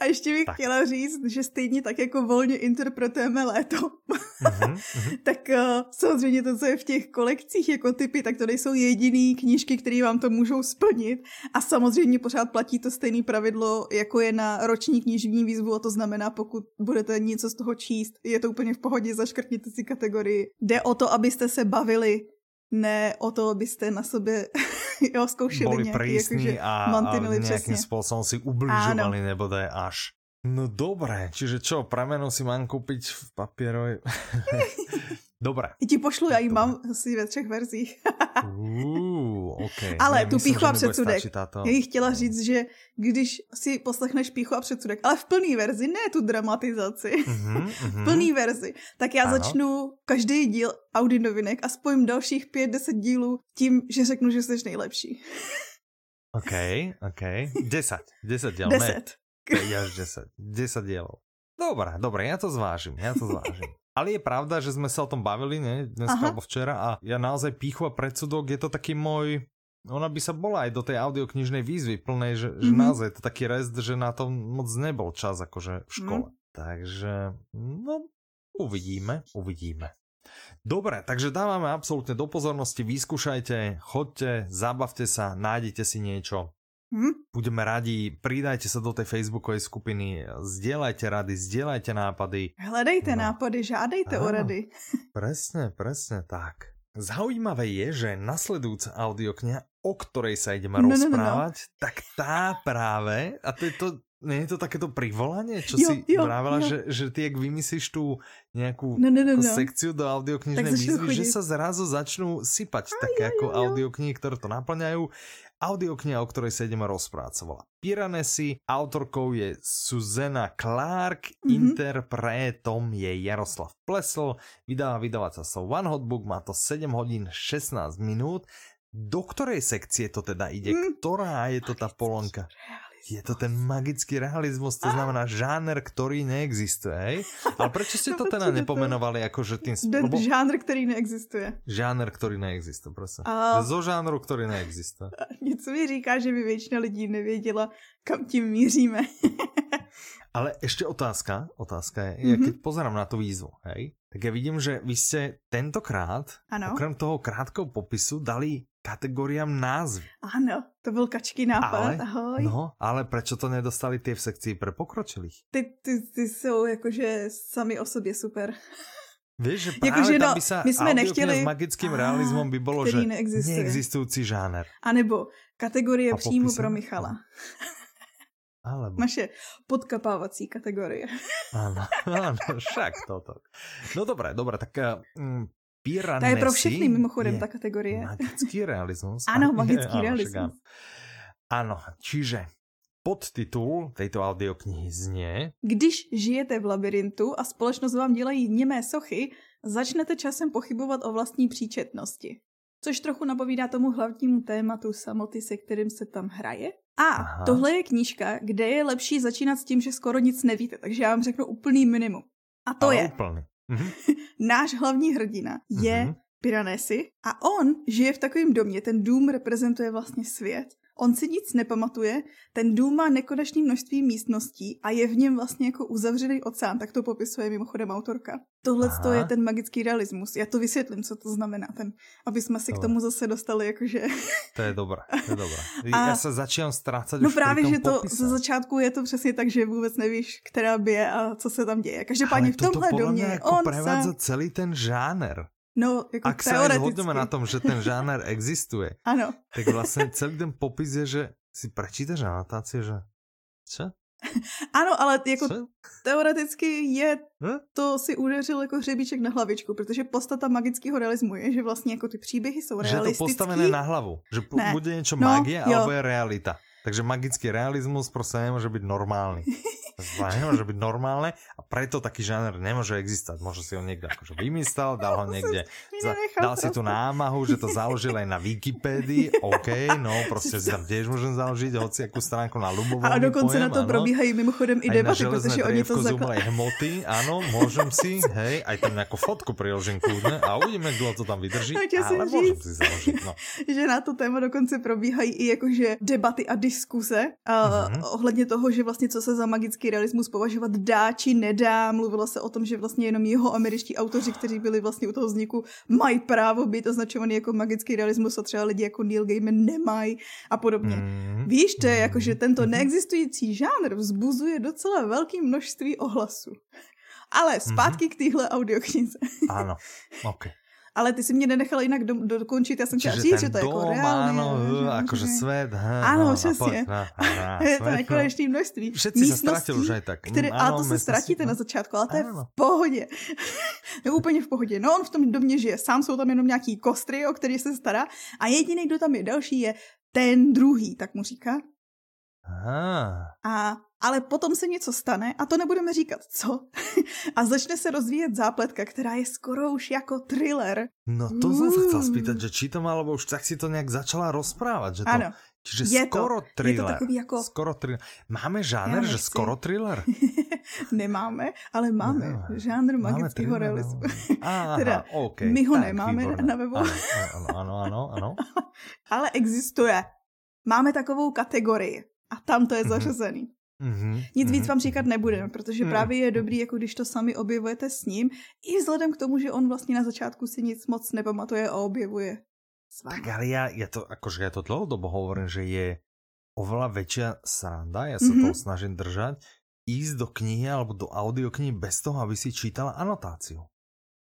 A ještě bych tak. chtěla říct, že stejně tak jako volně interpretujeme léto, mm-hmm, tak uh, samozřejmě to, co je v těch kolekcích jako typy, tak to nejsou jediný knížky, které vám to můžou splnit. A samozřejmě pořád platí to stejné pravidlo, jako je na roční knižní výzvu, a to znamená, pokud budete něco z toho číst, je to úplně v pohodě, zaškrtněte si kategorii. Jde o to, abyste se bavili ne o to, abyste na sobě jo, zkoušeli Boli prísni a, a nejakým spôsobom si ubližovali, nebo to je až. No dobré, čiže čo, pramenu si mám kúpiť v papierovej... Dobré. I ti pošlu, já ji mám asi ve třech verzích. uh, okay. Ale tu píchu a předsudek. Tato... Já jí chtěla říct, že když si poslechneš píchu a předsudek, ale v plný verzi, ne tu dramatizaci, mm-hmm. v plný verzi, tak já ano. začnu každý díl Audi novinek a spojím dalších pět, deset dílů tím, že řeknu, že jsi nejlepší. OK, OK. Deset. Deset díl. Deset. Ne. Až deset. Deset dílů. Dobré, dobré, já to zvážím, já to zvážím. Ale je pravda, že sme sa o tom bavili, ne, dneska alebo včera a ja naozaj píchu a predsudok je to taký môj, ona by sa bola aj do tej audioknižnej výzvy plnej, že, mm-hmm. že mhm. naozaj je to taký rest, že na to moc nebol čas akože v škole. Mm. Takže, no, uvidíme, uvidíme. Dobre, takže dávame absolútne do pozornosti, vyskúšajte, chodte, zabavte sa, nájdete si niečo, Hm? Budeme radi, pridajte sa do tej facebookovej skupiny, zdieľajte rady, zdieľajte nápady. Hledejte no. nápady, žádejte Áno, o rady. Presne, presne tak. Zaujímavé je, že nasledujúca audiokňa, o ktorej sa ideme no, rozprávať, no, no, no. tak tá práve, a to je to, nie je to takéto privolanie, čo jo, si jo, vravela, jo. Že, že ty, jak vymyslíš tú nejakú no, no, no, no. sekciu do audioknižnej výzvy, že sa zrazu začnú sypať aj, také aj, ako audioknihy, ktoré to naplňajú Audiokniha, o ktorej sa ideme rozprávať, sa volá Piranesi, autorkou je Suzana Clark, mm-hmm. interpretom je Jaroslav Plesl, vydáva vydavateľstvo One Hot Book, má to 7 hodín 16 minút. Do ktorej sekcie to teda ide? Mm. Ktorá je to tá polonka? Je to ten magický realizmus, to znamená žáner, ktorý neexistuje, hej? Ale prečo ste to teda nepomenovali ako že tým spôsobom? Žáner, ktorý neexistuje. Žáner, ktorý neexistuje, prosím. A... Zo žánru, ktorý neexistuje. Něco mi říká, že by většina lidí nevěděla, kam tím míříme. Ale ešte otázka, otázka je, mm-hmm. ja keď pozerám na tú výzvu, hej, tak ja vidím, že vy ste tentokrát, ano. okrem toho krátkeho popisu, dali kategóriám názvy. Ano, to byl kačký nápad, ale, ahoj. No, ale prečo to nedostali ty v sekci pre pokročilých? Ty, ty, ty jsou jakože sami o sobě super. Víš, že právě jako, že tam no, by sa my jsme nechtěli... s magickým realismem by bylo, že neexistuje. neexistující žáner. A nebo kategorie přímo pro Michala. Alebo... Naše podkapávací kategorie. Áno, áno, však toto. No dobré, dobré, tak mm, Piranesi. To je pro všechny mimochodem ta kategorie. Magický realismus. Ano, magický ano, realismus. Ano, čiže podtitul této audioknihy zně Když žijete v labirintu a společnost vám dělají němé sochy, začnete časem pochybovat o vlastní příčetnosti. Což trochu napovídá tomu hlavnímu tématu samoty, se kterým se tam hraje. A Aha. tohle je knížka, kde je lepší začínat s tím, že skoro nic nevíte, takže já vám řeknu úplný minimum. A to Ale je... Úplný. Mm-hmm. Náš hlavní hrdina je mm-hmm. Piranesi a on žije v takovém domě. Ten dům reprezentuje vlastně svět On si nic nepamatuje, ten dům má nekonečné množství místností a je v něm vlastně jako uzavřený oceán, tak to popisuje mimochodem autorka. Tohle to je ten magický realismus. Já to vysvětlím, co to znamená, ten, aby jsme si k tomu zase dostali jakože... To je dobré, to je dobré. A... Já se začínám ztrácet No právě, že to popise. ze začátku je to přesně tak, že vůbec nevíš, která bije a co se tam děje. Každopádně v tomhle domě jako on se... celý ten žáner. No, jako Ak sa aj zhodneme na tom, že ten žáner existuje, ano. tak vlastně celý ten popis je, že si prečítaš anotácie, že co? ano, ale jako Co? teoreticky je, hm? to si udeřil jako hřebíček na hlavičku, protože postata magického realismu je, že vlastně jako ty příběhy jsou realistické. Že je to postavené na hlavu, že ne. bude něco no, magie, alebo je realita. Takže magický realizmus prostě nemůže být normální. nemôže byť normálne a preto taký žáner nemôže existovať. Možno si ho niekto akože vymyslel, dal ho niekde, za, dal si tu námahu, že to založil aj na Wikipédii, OK, no prostě si tam tiež môžem založiť hociakú stránku na Lubovom. A dokonce pojem, na to ano. probíhají mimochodem i debaty, protože oni to zakladají. hmoty, áno, môžem si, hej, aj tam nejakú fotku priložím kľudne a uvidíme, kdo to tam vydrží, ale môžem si založiť, no. Že na to téma dokonce probíhají i jakože debaty a diskuze uh, uh-huh. ohledně toho, že vlastně co se za magický realismus považovat dá či nedá. Mluvilo se o tom, že vlastně jenom jeho američtí autoři, kteří byli vlastně u toho vzniku, mají právo být označovaný jako magický realismus a třeba lidi jako Neil Gaiman nemají a podobně. Mm. Víš, to je jako, že tento mhm. neexistující žánr vzbuzuje docela velké množství ohlasů. Ale zpátky mm-hmm. k téhle audioknize. Ano, ok. Ale ty si mě nenechala jinak do, dokončit, já jsem chtěla říct, že to je jako reálně. Áno, akože svet. Ha, ano, no, přesně. Je to nekonečné množství. Všetci se ztratili už aj tak. Které, ano, a to se ztratíte no. na začátku, ale to je v pohodě. je úplně v pohodě. No on v tom domě žije sám, jsou tam jenom nějaký kostry, o který se stará a jediný, kdo tam je další, je ten druhý, tak mu říká. Aha. A, ale potom se něco stane a to nebudeme říkat co. a začne se rozvíjet zápletka, která je skoro už jako thriller. No to jsem se chcel spýtať, že či to alebo už tak si to nějak začala rozprávat, že to... Ano. Čiže je skoro to, thriller. Je to takový jako... Skoro thriller. Máme žáner, že skoro thriller? nemáme, ale máme nemáme. žánr magického realismu. Teda okay, my ho tak, nemáme výborné. na webu. Ano, ano, ano, ano, ale existuje. Máme takovou kategorii a tam to je mm-hmm. zařazený. Mm-hmm. Nic mm-hmm. víc vám říkat nebudeme, protože mm-hmm. právě je dobrý, jako když to sami objevujete s ním, i vzhledem k tomu, že on vlastně na začátku si nic moc nepamatuje a objevuje s vámi. Tak ale ja, ja to, akože ja to dlhodobo hovorím, že je oveľa väčšia sranda, ja sa mm-hmm. toho snažím držať, ísť do knihy alebo do audioknihy bez toho, aby si čítala anotáciu.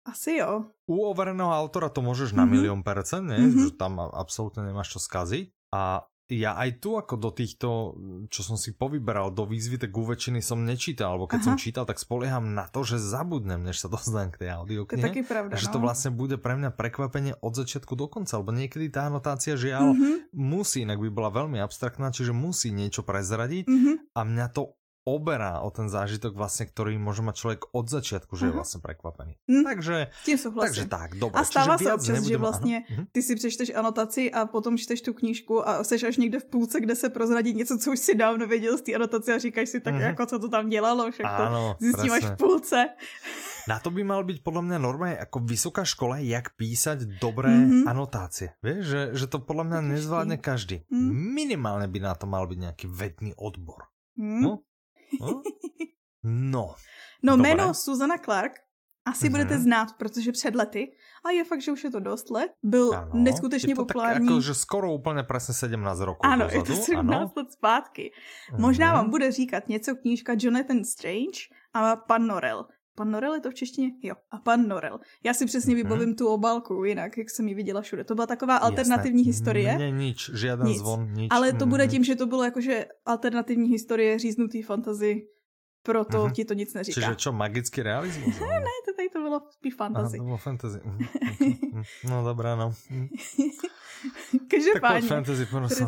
Asi jo. U overeného autora to môžeš mm-hmm. na milión percent, ne? Mm-hmm. že tam absolútne nemáš čo skaziť. A ja aj tu ako do týchto, čo som si povyberal do výzvy, tak u väčšiny som nečítal, alebo keď Aha. som čítal, tak spolieham na to, že zabudnem, než sa dostanem k tej audioknihe. To je taky pravda, Že no. to vlastne bude pre mňa prekvapenie od začiatku do konca, lebo niekedy tá anotácia žiaľ mm-hmm. musí, inak by bola veľmi abstraktná, čiže musí niečo prezradiť mm-hmm. a mňa to oberá o ten zážitok vlastne, ktorý môže mať človek od začiatku, že je vlastne prekvapený. Mm. Takže, Tím souhlasím. takže tak, dobre. A stává se občas, nebudem, že vlastně ano. ty si přečteš anotaci a potom čteš tu knížku a seš až někde v půlce, kde se prozradí něco, co už si dávno věděl z té anotace a říkáš si tak, mm. jako co to tam dělalo, však ano, to zjistím až v půlce. Na to by mal byť podľa mňa normálne ako vysoká škola, jak písať dobré mm-hmm. anotácie. Vieš, že, že to podľa mňa nezvládne každý. Mm. Minimálne by na to mal byť nejaký vedný odbor. Mm. No? No? No. No Dobré. jméno Susana Clark asi mm-hmm. budete znát, protože před lety, a je fakt, že už je to dost let, byl ano, neskutečně je to populární. Tak jako, že skoro úplně přesně 17 rokov Ano, dozadu. je to 17 ano. let zpátky. Mm-hmm. Možná vám bude říkat něco knížka Jonathan Strange a Pan Norel. Pan Norel je to v češtině? Jo. A pan Norel. Já si přesně vybavím hmm. tu obálku jinak, jak jsem ji viděla všude. To byla taková alternativní Jasné. historie. Ne, nič, nic. zvon, nič. Ale to bude tím, že to bylo jakože alternativní historie říznutý fantazy proto uh-huh. ti to nic neříká. Čiže čo, magický realismus? ne, to tady to bylo spíš fantasy. Aha, to bylo fantasy. Mhm, okay. no dobrá, no. Každopádně. Tak fantasy, prosím.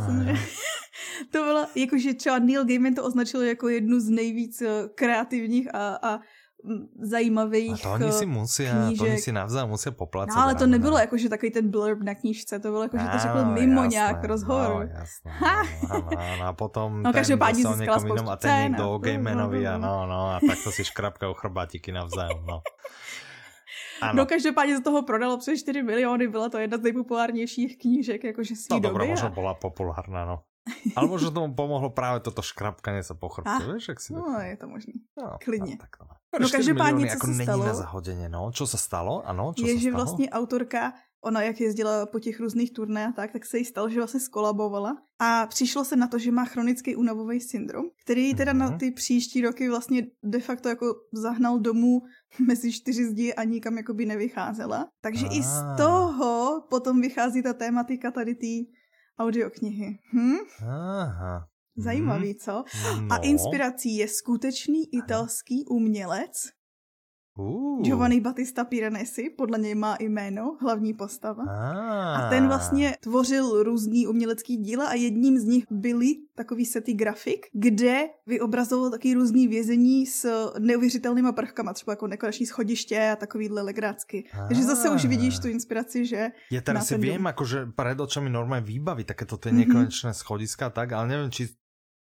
to bylo, jakože třeba Neil Gaiman to označil jako jednu z nejvíc eh, kreativních a, a zajímavých A to oni si musí, to oni si navzájem musí poplácat. No ale to nebylo jako, že takový ten blurb na knížce, to bylo jako, že to řekl mimo jasné, nějak rozhovor. No, jasné, no, no, no, a potom no, ten dostal někom jinom a ten někdo Gamenovi a no, no, a tak to si škrapka u chrbátiky navzájem, no. Ano. No každopádně z toho prodalo přes 4 miliony, byla to jedna z nejpopulárnějších knížek, jakože si No dobré. možná byla populárná, no. Ale možno tomu pomohlo právě toto škrapkanie sa po chrbte, ah, vieš, jak si No, je to možný. No, Klidně. No, tak no. no každopádně, co jako se není stalo, na zahodeně, no. Čo se stalo? Ano, čo je, se že stalo? vlastně autorka, ona jak jezdila po těch různých turné a tak, tak se jí stalo, že vlastně skolabovala a přišlo se na to, že má chronický únavový syndrom, který teda mm-hmm. na Mhm. ty příští roky vlastně de facto jako zahnal domů mezi čtyři zdi a nikam jakoby nevycházela. Takže ah. i z toho potom vychází ta tématika tady té audioknihy. Hm? Aha. Zajímavý, co? No. A inspirací je skutečný italský umělec Uh. Giovanni Battista Piranesi, podle něj má i jméno, hlavní postava. Ah. A ten vlastně tvořil různý umělecký díla a jedním z nich byly takový sety grafik, kde vyobrazoval taky různý vězení s neuvěřitelnýma prvkama, třeba jako nekoneční schodiště a takovýhle legrácky. Ah. Takže zase už vidíš tu inspiraci, že Ja teraz si viem, akože pred očami normálne výbaví takéto tie nekonečné mm-hmm. schodiska, tak, ale neviem, či,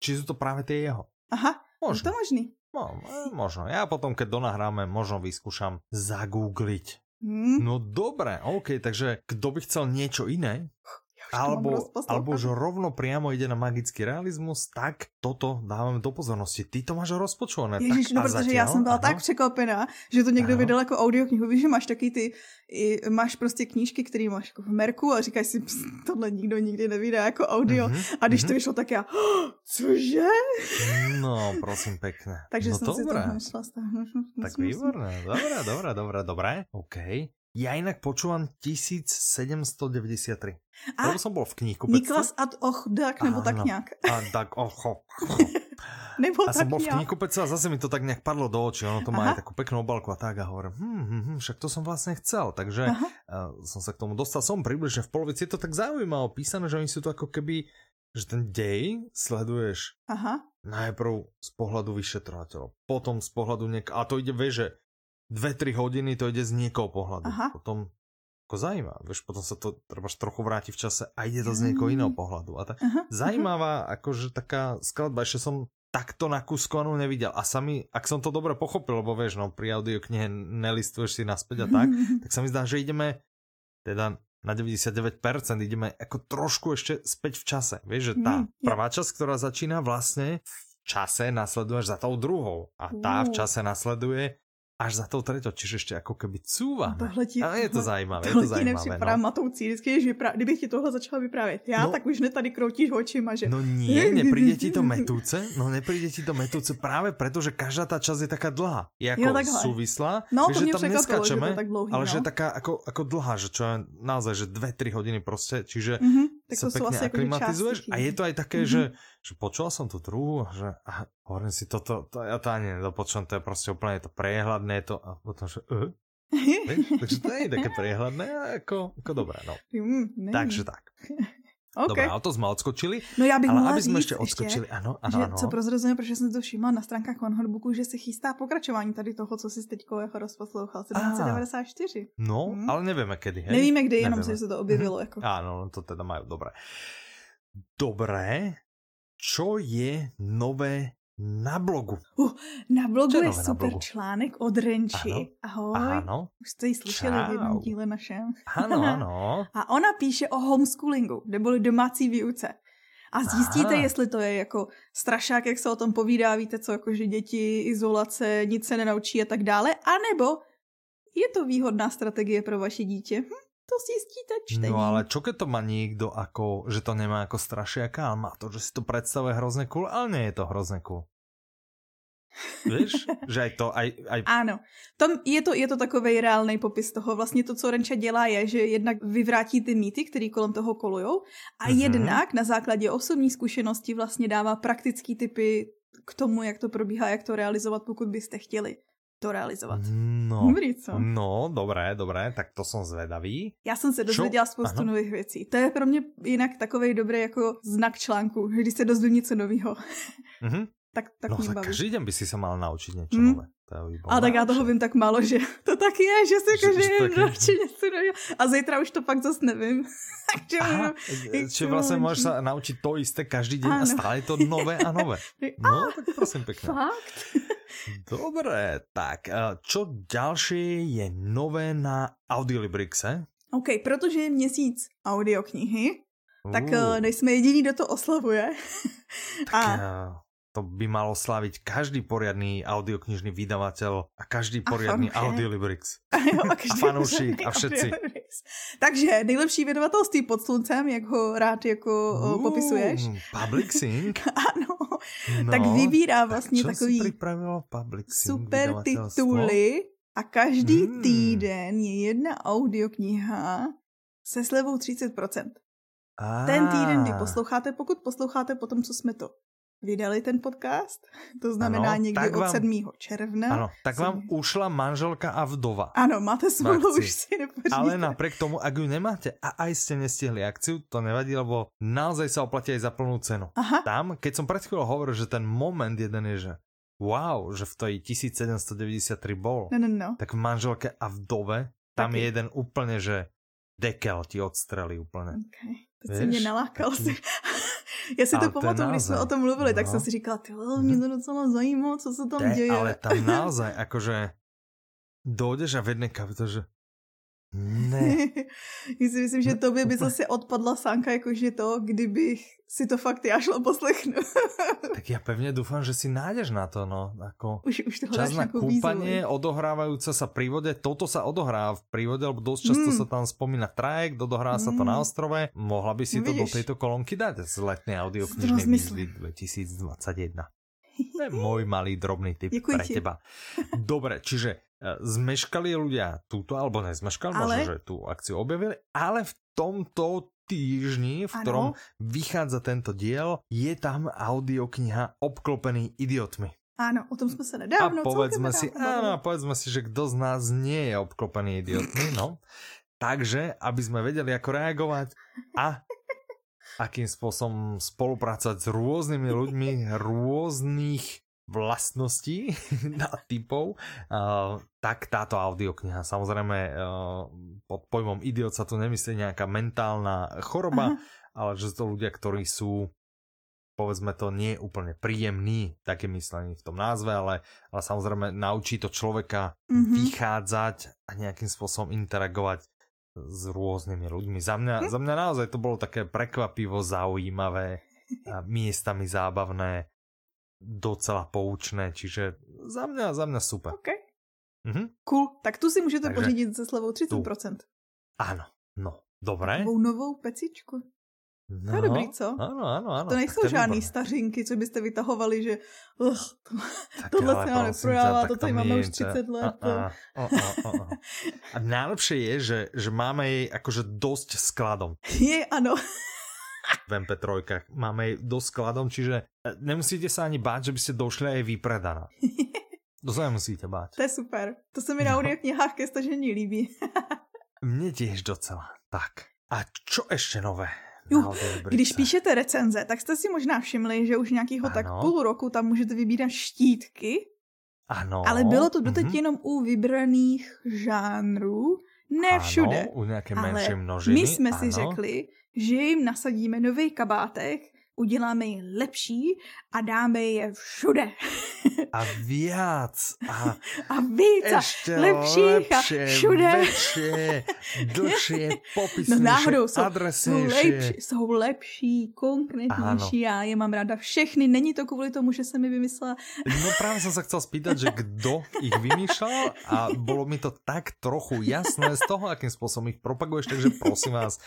či sú to práve tie jeho. Aha, Možno. je to možný. No, eh, možno. Ja potom, keď donahráme, možno vyskúšam zagoogliť. Hm? No dobre, OK, takže kto by chcel niečo iné, to mám alebo, alebo už rovno priamo ide na magický realismus, tak toto dávame do pozornosti. Ty to máš rozpočované. Ježiš, tak no protože zatiaľ, já jsem byla tak překvapená, že to někdo Ano. vydal jako audioknihu. Víš, že máš taky ty, i, máš prostě knížky, které máš jako v Merku a říkáš si, "Pst, tohle nikdo nikdy nevydá jako audio. Mhm, A když to mhm. vyšlo, tak já, "Oh, cože? No, prosím pekne. Takže no jsem si to dobré. našla stáhnout. Tak výborné, dobré, dobré, dobré, dobré, OK. Ja inak počúvam 1793. A, Lebo som bol v knihu. Niklas ad och tak, nebo tak nějak. A tak och, nebo a tak som bol nějak. v knihkupectve a zase mi to tak nejak padlo do očí. Ono to má aj takú peknú obalku a tak a hovorím, hm, hm, hm, však to som vlastne chcel. Takže uh, som sa k tomu dostal. Som približne v polovici. Je to tak zaujímavé písané, že oni sú to ako keby, že ten dej sleduješ Aha. najprv z pohľadu vyšetrovateľov, potom z pohľadu niek... A to ide, vieš, že 2-3 hodiny to ide z niekoho pohľadu. Aha. Potom ako zaujíma, vieš, potom sa to treba trochu vráti v čase a ide to z niekoho iného pohľadu. A tak Aha. zajímavá, akože taká skladba, ešte som takto nakúskovanú nevidel. A sami, ak som to dobre pochopil, lebo vieš, no pri audioknihe nelistuješ si naspäť a tak, tak sa mi zdá, že ideme teda na 99% ideme ako trošku ešte späť v čase. Vieš, že tá Mm, prvá časť, ktorá začína vlastne v čase nasleduješ za tou druhou a tá v čase nasleduje až za tou treťou, čiže ešte ako keby cúva. Tohle ti, A je to zajímavé, je tohle to zajímavé. nepřipadá No. matoucí. Vždycky, když vyprá... kdybych ti tohle začala vyprávět, já, No. tak už ne tady kroutíš očima, že... No nie, nepríde ti to metúce? No nepríde ti to metúce práve preto, že každá tá časť je taká dlhá. Je ako Jo, takhle. súvislá, No, to že tam že to neskáčeme, je tak dlouhý, ale no. že je taká ako, ako dlhá, že čo je naozaj, že 2-3 hodiny proste, čiže Mhm, tak sa to sú pekne asi akože aklimatizuješ a je to aj také, Mhm. že, že počula som tú druhú a že a hovorím si toto, to, ja to ani nedopočujem, to je proste úplne je to priehľadné, je to a potom, že uh, takže to je také priehľadné, ale ako, ako dobré, no. Mm. Takže tak. Okay. Dobré, ale to sme odskočili, No já bych ale aby sme říct ešte odskočili, ano, ano, že ano. co prozrazujeme, protože jsem si to všimla na stránkách OneHotebooku, že se chystá pokračování tady toho, co jsi teď jako rozposlouchal, 1794. No, Hmm. ale nevieme kedy, hej? Nevíme kdy, jenom Nevieme. se, to objevilo. Jako. Áno, to teda majú, dobré. Dobré, čo je nové na blogu? Na blogu Co je super blogu? článek od Renči. Ano. Ahoj. Áno, Už jste ji slyšeli v jednom Čau. díle našem. áno, áno. A ona píše o homeschoolingu, neboli domácí výuce. A zjistíte, Aha. jestli to je jako strašák, jak se o tom povídá, víte co, jako že děti, izolace, nic se nenaučí a tak dále, anebo je to výhodná strategie pro vaše dítě. Hm, to zjistíte čtením. No ale čo keď to má niekto ako, že to nemá ako strašiaka, ale má to, že si to predstavuje hrozne cool, ale nie je to hrozne cool. Víš, že aj to, aj, aj Ano, Tom, je, to, je to takový reálný popis toho. Vlastně to, co Renča dělá, je, že jednak vyvrátí ty mýty, které kolem toho kolujou, a Mhm. jednak na základě osobní zkušenosti vlastně dává praktické typy k tomu, jak to probíhá, jak to realizovat, pokud byste chtěli to realizovat. no, Dobrý, co? no, dobré, dobré, tak to som zvedavý. Já jsem se dozvěděla spoustu Ano. nových věcí. To je pro mě jinak takový dobrý jako znak článku, když se dozvím něco nového, Mhm. Tak, tak No mě tak baví. každý deň by si sa mal naučiť niečo Mm. nové. A tak já toho vím tak málo, že to tak je, že si je taky- radši něco nového. A zítra už to pak zase nevím. Takže Aha, budu- čiže vlastne môžeš sa naučiť to isté každý deň a stále to nové a nové. No, tak prosím pekne. Fakt? Dobre, tak čo ďalšie je nové na Audiolibrixe? OK, protože je měsíc audioknihy, tak Uh, nejsme jediní, kdo to oslavuje. tak, a to by malo slaviť každý poriadný audioknižný vydavateľ a každý A poriadny fanúšik. Audiolibrix. A, jo, a, každý fanoušek pořádný a všetci. audiolibris. Takže nejlepší vydavatelství pod sluncem, jak ho rád jako uh, popisuješ. Public Sync? Ano, No, tak vybírá vlastně čo takový Public Sync super tituly a každý Hmm. týden je jedna audiokniha se slevou 30%. Ten týden, kdy Á. posloucháte, pokud posloucháte potom, co jsme to vydali, ten podcast, to znamená Ano, někdy od vám- 7. června. Áno, tak Co vám ušla manželka a vdova. Ano, máte smůlu, už si nepoříte. Ale napriek tomu, ak ju nemáte a aj ste nestihli akciu, to nevadí, lebo naozaj sa oplatí aj za plnú cenu. Aha, Tam, keď som pred chvíľou hovoril, že ten moment jeden je, že wow, že v tej 1793 bol, no, no, no. tak v manželke a vdove, tam Taky. je jeden úplne, že dekel ti odstrelí úplne. Okay. Teď se mě nalákal. Si. Já si Ale to pamatuju, když jsme o tom mluvili, tak No. jsem si říkala, ty mě to docela zajímá, co se tam Te, děje. ale tam naozaj, akože dojdeš a v jednej kapitole, že ne, Já si myslím, že tobě by zase odpadla sánka, jakože to, kdybych si to fakt já šla poslechnout. tak ja pevne dúfam, že si nájdeš na to, no, ako... už, už to Čas na nějakou kúpanie, výzvu. odohrávajúca sa pri vode, toto sa odohrá v prívode, lebo dosť často Mm. sa tam spomína trajek, odohrá sa to Mm. na ostrove. Mohla by si to do tejto kolónky dať z letnej audioknižnej výzvy 2021. To je môj malý drobný tip Děkuji pre ti. teba. Dobre, čiže zmeškali ľudia túto, alebo nezmeškali, ale... možno, že tú akciu objavili, ale v tomto týždni, v ktorom ano. vychádza tento diel, je tam audiokniha obklopený idiotmi. Áno, o tom sme sa nedávno A povedzme si, áno, povedzme si, že kto z nás nie je obklopený idiotmi, no. Takže, aby sme vedeli, ako reagovať a akým spôsobom spolupracovať s rôznymi ľuďmi rôznych vlastností a typov, uh, tak táto audiokniha. Samozrejme, uh, pod pojmom idiot sa tu nemyslí nejaká mentálna choroba, Aha. ale že to ľudia, ktorí sú povedzme to nie úplne príjemný také myslenie v tom názve, ale, ale samozrejme naučí to človeka mm-hmm. vychádzať a nejakým spôsobom interagovať s rôznymi ľuďmi. Za mňa, hm? za mňa naozaj to bolo také prekvapivo zaujímavé, a miestami zábavné, docela poučné, čiže za mňa, za mňa super. OK. Mhm. Cool, tak tu si můžete Takže pořídit se slevou 30%. Tu. Ano, no, dobré. Takovou novou pecičku. No, to je dobrý, co? Ano, ano, ano. To nejsou žádný výborné. stařinky, co byste vytahovali, že uh, to, tohle se nám neprodává, to tady máme už 30 let. A, a, a, a, a. a najlepšie je, že, že máme jej akože dosť skladom. Je, ano. V MP3 máme dosť skladom, čiže e, nemusíte sa ani báť, že by ste došli aj vypredaná. To sa nemusíte báť. To je super. To se mi na no. knihách ke stažení líbí. Mne tiež docela. Tak. A čo ešte nové? Jo, když píšete recenze, tak jste si možná všimli, že už nějakýho ano. tak půl roku tam můžete vybírat štítky. Ano. Ale bylo to doteď mm-hmm. jenom u vybraných žánrů, ne všude. Ano, u nějaké menší množiny. My jsme ano. si řekli, že jim nasadíme nový kabátek uděláme je lepší a dáme je všude. A viac. A, a víc. A lepších a všude. Väčšie, dlhšie, popisnější, no náhodou jsou, jsou lepší, jsou lepší, konkrétnější. Já je mám ráda všechny. Není to kvůli tomu, že se mi vymyslela. No právě jsem se chcel spýtať, že kdo ich vymýšlel a bylo mi to tak trochu jasné z toho, akým způsobem ich propaguješ, takže prosím vás,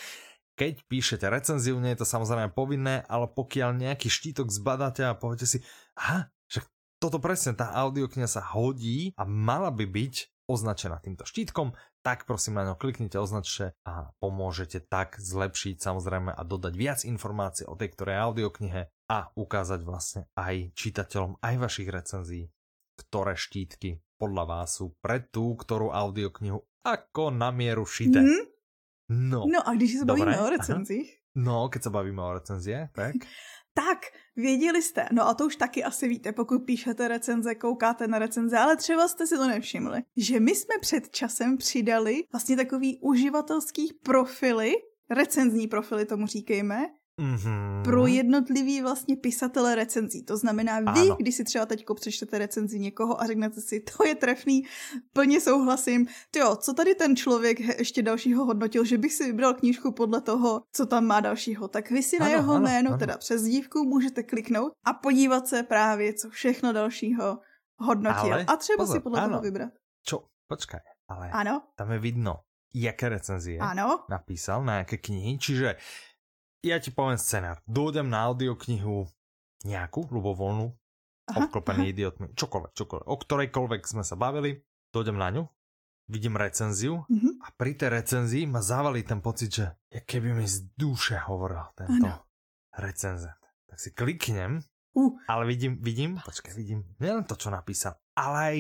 keď píšete recenziu, nie je to samozrejme povinné, ale pokiaľ nejaký štítok zbadáte a poviete si, aha, že toto presne, tá audiokniha sa hodí a mala by byť označená týmto štítkom, tak prosím na ňo kliknite, označte a pomôžete tak zlepšiť samozrejme a dodať viac informácií o tej ktorej audioknihe a ukázať vlastne aj čitateľom aj vašich recenzií, ktoré štítky podľa vás sú pre tú, ktorú audioknihu ako na mieru šité. Mm -hmm. No. No a když se bavíme o recenzích. Aha. No, keď se bavíme o recenzie, tak? tak, věděli jste, no a to už taky asi víte, pokud píšete recenze, koukáte na recenze, ale třeba jste si to nevšimli, že my jsme před časem přidali vlastně takový uživatelský profily, recenzní profily tomu říkejme, Mm-hmm. pro jednotlivý vlastně pisatele recenzí. To znamená, vy, ano. když si třeba teď přečtete recenzi někoho a řeknete si, to je trefný, plně souhlasím, jo, co tady ten člověk ještě dalšího hodnotil, že bych si vybral knížku podle toho, co tam má dalšího, tak vy si ano, na jeho ano, jméno, ano. teda přes dívku, můžete kliknout a podívat se právě, co všechno dalšího hodnotil. Ale, a třeba pozor, si podle ano. toho vybrat. Čo, počkaj, ale ano? tam je vidno, jaké recenzie ano? napísal, na jaké knihy, čiže ja ti poviem scenár. Dôjdem na audioknihu nejakú, ľubovoľnú, obklopený idiotmi, čokoľvek, čokoľvek, o ktorejkoľvek sme sa bavili, dojdem na ňu, vidím recenziu mm-hmm. a pri tej recenzii ma zavalí ten pocit, že keby mi z duše hovoril tento ano. recenzent. Tak si kliknem, uh. ale vidím, vidím, počkaj, vidím, nielen to, čo napísal, ale aj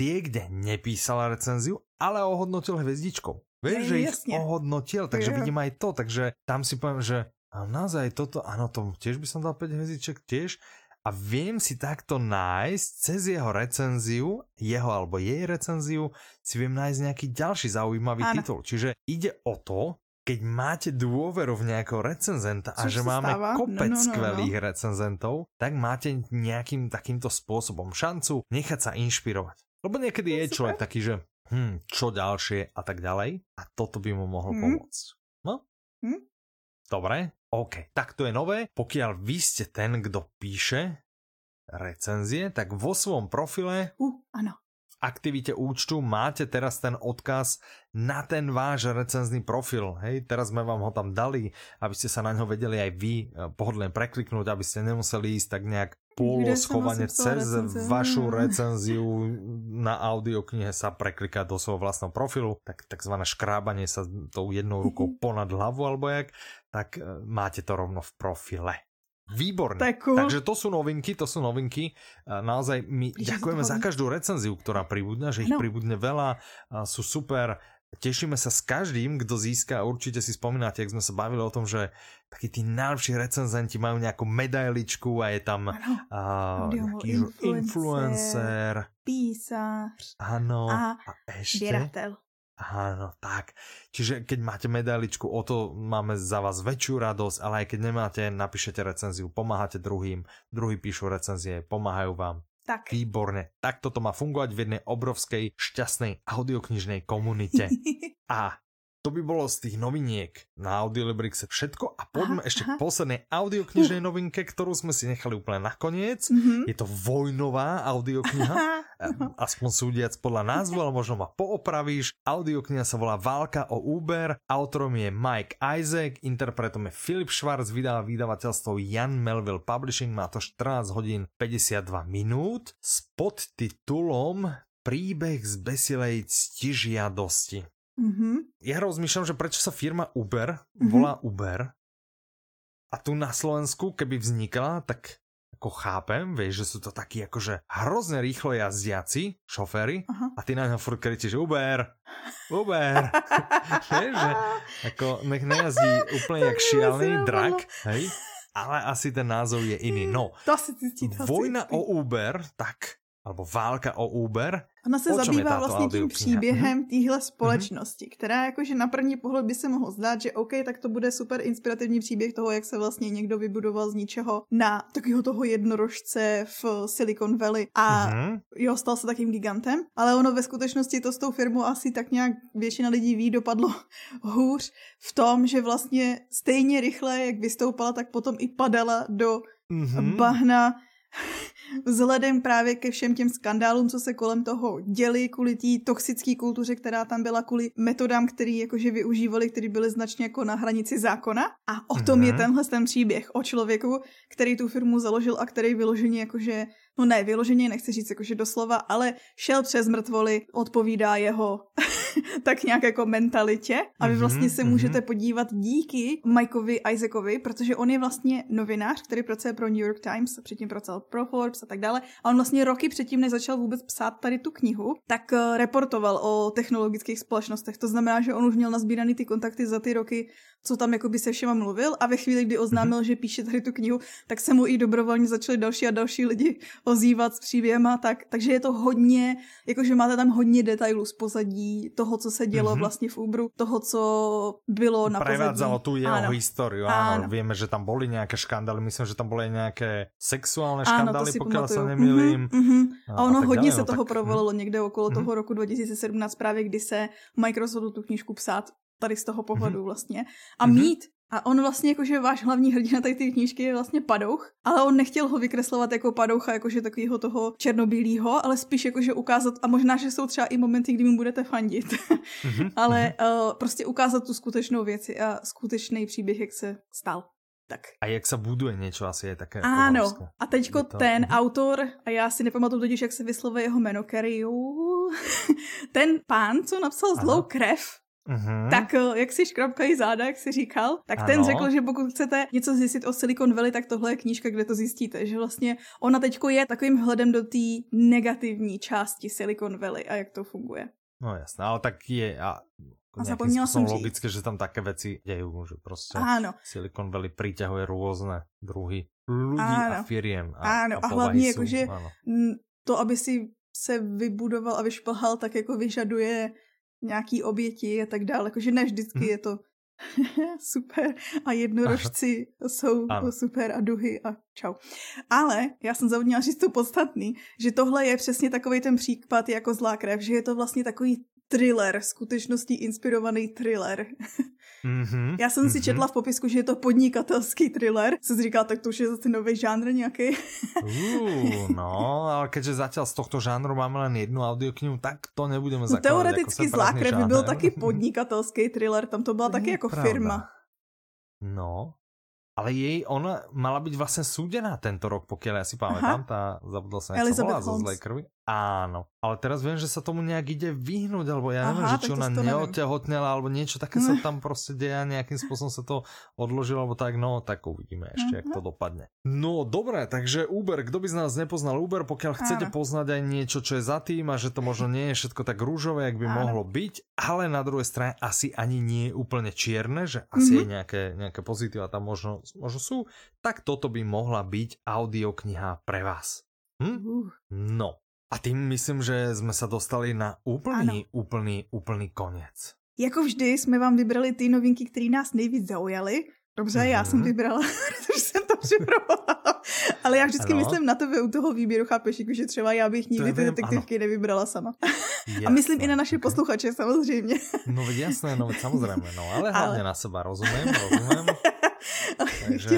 tie, kde nepísala recenziu, ale ohodnotil hviezdičkou. Vieš, že ich ohodnotil, takže je. vidím aj to, takže tam si poviem, že a naozaj toto, áno, tomu tiež by som dal 5 hviezdiček, tiež. A viem si takto nájsť cez jeho recenziu, jeho alebo jej recenziu, si viem nájsť nejaký ďalší zaujímavý ano. titul. Čiže ide o to, keď máte dôveru v nejakého recenzenta a že máme stáva? kopec no, no, no, skvelých no. recenzentov, tak máte nejakým takýmto spôsobom šancu nechať sa inšpirovať. Lebo niekedy no, je človek taký, že hm, čo ďalšie a tak ďalej a toto by mu mohlo hm. pomôcť. No? Hm? Dobre, OK, tak to je nové. Pokiaľ vy ste ten, kto píše recenzie, tak vo svojom profile uh, ano. v aktivite účtu máte teraz ten odkaz na ten váš recenzný profil. Hej, teraz sme vám ho tam dali, aby ste sa na ňo vedeli aj vy eh, pohodlne prekliknúť, aby ste nemuseli ísť tak nejak poloschovaně cez recenzie. vašu recenziu na audioknihe sa prekliká do svojho vlastného profilu, tak takzvané škrábanie sa tou jednou rukou ponad hlavu alebo jak, tak e, máte to rovno v profile. Výborné. Taku. Takže to sú novinky, to sú novinky. Naozaj my Ježiš, ďakujeme za každú recenziu, ktorá pribudne, že ich no. pribudne veľa, sú super. Tešíme sa s každým, kto získa, určite si spomínate, jak sme sa bavili o tom, že takí tí najlepší recenzenti majú nejakú medailičku a je tam uh, nejaký influencer, influencer, písař ano, a, a ešte. Áno, tak. Čiže keď máte medailičku, o to máme za vás väčšiu radosť, ale aj keď nemáte, napíšete recenziu, pomáhate druhým, druhý píšu recenzie, pomáhajú vám. Tak. Výborne. Tak toto má fungovať v jednej obrovskej šťastnej audioknižnej komunite. a to by bolo z tých noviniek na Audiolibrixe všetko a poďme aha, ešte aha. k poslednej audioknižnej novinke, ktorú sme si nechali úplne nakoniec. Mm-hmm. Je to vojnová audiokniha, aspoň súdiac podľa názvu, ale možno ma poopravíš. Audiokniha sa volá Válka o Uber, autorom je Mike Isaac, interpretom je Philip Schwarz, vydá vydavateľstvo Jan Melville Publishing, má to 14 hodín 52 minút s podtitulom Príbeh z besilej ctižiadosti. Mm-hmm. Ja rozmýšľam, že prečo sa firma Uber mm-hmm. volá Uber a tu na Slovensku, keby vznikla, tak ako chápem, vieš, že sú to takí akože hrozne rýchlo jazdiaci, šoféry, uh-huh. a ty na ňo furt kričíš Uber, Uber. vieš, že ako nech nejazdí úplne jak šialný drak, hej? Ale asi ten názov je iný. No, to si cíti, to vojna si o Uber, tak, alebo válka o Uber, Ona se zabývá vlastně tím příběhem mm-hmm. téhle společnosti, mm-hmm. která jakože na první pohled by se mohlo zdát, že OK, tak to bude super inspirativní příběh toho, jak se vlastně někdo vybudoval z ničeho na takového toho jednorožce v Silicon Valley a mm-hmm. jo, stal se takým gigantem, ale ono ve skutečnosti to s tou firmou asi tak nějak většina lidí ví, dopadlo hůř v tom, že vlastně stejně rychle, jak vystoupala, tak potom i padala do mm-hmm. bahna vzhledem právě ke všem těm skandálům, co se kolem toho děli, kvůli té toxické kultuře, která tam byla, kvůli metodám, které jakože využívali, které byly značně jako na hranici zákona. A o tom mm-hmm. je mhm. tenhle ten příběh o člověku, který tu firmu založil a který vyloženě jakože no ne, vyloženě nechci říct jakože doslova, ale šel přes mrtvoly, odpovídá jeho tak nějak jako mentalitě a vy mhm, vlastně se mm-hmm. můžete podívat díky Mikeovi Isaacovi, protože on je vlastně novinář, který pracuje pro New York Times, předtím pracoval pro Forbes a tak dále a on vlastně roky předtím, než začal vůbec psát tady tu knihu, tak uh, reportoval o technologických společnostech. To znamená, že on už měl nazbíraný ty kontakty za ty roky, co tam jakoby se všema mluvil a ve chvíli, kdy oznámil, mm-hmm. že píše tady tu knihu, tak se mu i dobrovolně začali další a další lidi ozývat s příběhama, tak, takže je to hodně, jakože máte tam hodně detailů z pozadí toho, co se dělo mm-hmm. vlastně v Uberu, toho, co bylo na Prevádzalo tu jeho ano. históriu, áno. áno. Vieme, že tam boli nějaké škandály, myslím, že tam boli nějaké sexuální škandály, pokud se nemýlím. Mm-hmm, mm-hmm. A, a ono a hodně se no, toho tak... provolilo někde okolo mm-hmm. toho roku 2017, právě kdy se Microsoftu tu knížku psát tady z toho pohledu mm-hmm. vlastně. A mm-hmm. mít a on vlastně jakože váš hlavní hrdina tady ty knížky je vlastně padouch, ale on nechtěl ho vykreslovat jako padoucha, jakože takového toho černobílého, ale spíš jakože ukázat, a možná, že jsou třeba i momenty, kdy mu budete fandit, mm-hmm. ale uh, prostě ukázat tu skutečnou věci a skutečný příběh, jak se stal. Tak. A jak se buduje něco asi je také Ano. Obrovské. A teďko to... ten mm-hmm. autor, a já si nepamatuju totiž, jak se vyslovuje jeho jméno, Kerry, ten pán, co napsal Zlou krev, Mm-hmm. Tak eh, jak si škrabkají záda, jak si říkal, tak ano. ten řekl, že pokud chcete něco zjistit o Silicon Valley, tak tohle je knížka, kde to zjistíte. Že vlastně ona teďko je takovým hledem do té negativní části Silicon Valley a jak to funguje. No jasné, ale tak je a a zapomněla jsem logické, že tam také věci dějí, že prostě ano. Silicon Valley přiťahuje různé druhy lidí a firiem. A, ano, a, a hlavně jakože to, aby si se vybudoval a vyšplhal, tak jako vyžaduje nějaký oběti a tak dále. Jakože ne vždycky hmm. je to super a jednorožci Aha. jsou ano. super a duhy a čau. Ale já jsem zapomněla říct to podstatný, že tohle je přesně takový ten případ jako zlá krev, že je to vlastně takový thriller, skutečností inspirovaný thriller. Mm-hmm, Já jsem mm-hmm. si četla v popisku, že je to podnikatelský thriller. Co jsi říkal, tak to už je zase nový žánr nějaký. uh, no, ale keďže zatím z tohto žánru máme len jednu audioknihu, tak to nebudeme no, Teoreticky jako Zlákrev by byl taky podnikatelský thriller, tam to byla taky jako pravda. firma. No, ale jej, ona mala byť vlastne súdená tento rok, pokiaľ ja si pamätám, tá, zabudol sa, jak volá zo zlej krvi. Áno, ale teraz viem, že sa tomu nejak ide vyhnúť, alebo ja neviem, Aha, že či ona neotehotnela, alebo niečo také sa tam proste deje a nejakým spôsobom sa to odložilo, alebo tak, no tak uvidíme ešte, jak to dopadne. No dobre, takže Uber, kto by z nás nepoznal Uber, pokiaľ chcete Áno. poznať aj niečo, čo je za tým a že to možno nie je všetko tak rúžové, jak by Áno. mohlo byť, ale na druhej strane asi ani nie je úplne čierne, že asi mm-hmm. je nejaké, nejaké pozitíva tam možno, možno sú, tak toto by mohla byť audiokniha pre vás. Hm? No, a tým myslím, že jsme se dostali na úplný, ano. úplný, úplný konec. Jako vždy jsme vám vybrali ty novinky, které nás nejvíc zaujaly. Dobře, mm-hmm. já jsem mhm. vybrala, protože jsem to připravovala. Ale já vždycky ano. myslím na tebe u toho výběru, chápeš, jako, že třeba já bych nikdy ty detektivky ano. nevybrala sama. Jasné. A myslím i na naše posluchače samozřejmě. No jasné, no samozřejmě, no ale hlavně ale... na seba, rozumím, rozumím. Takže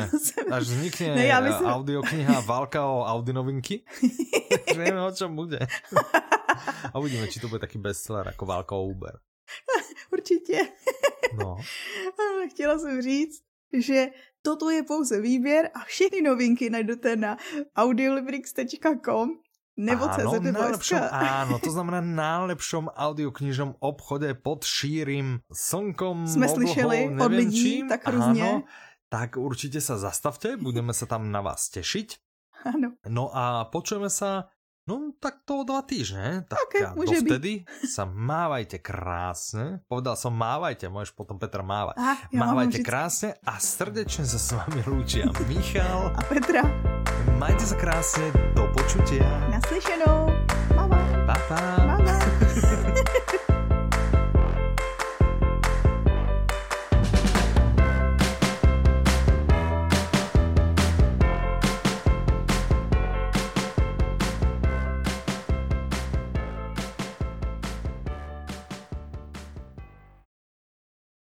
až vznikne ne, ja myslím... audiokniha Válka o Audi novinky, vieme, o čom bude. A uvidíme, či to bude taký bestseller jako Válka o Uber. Určitě. No. Chtěla jsem říct, že toto je pouze výběr a všechny novinky najdete na audiolibrix.com nebo áno, najlepšom, áno, to znamená najlepšom audioknižnom obchode pod šírim slnkom, Jsme oblohou, slyšeli od lidí čím. tak různě. Áno, tak určite sa zastavte, budeme sa tam na vás tešiť. Áno. No a počujeme sa, no tak to o dva týždne. Tak okay, a dovtedy byť. sa mávajte krásne. Povedal som mávajte, môžeš potom Petra mávať. Ah, ja mávajte krásne a srdečne sa s vami lúčia Michal a Petra. Majte sa krásne, do počutia. Naslyšenou. Pa, pa. Pa, pa. pa, pa.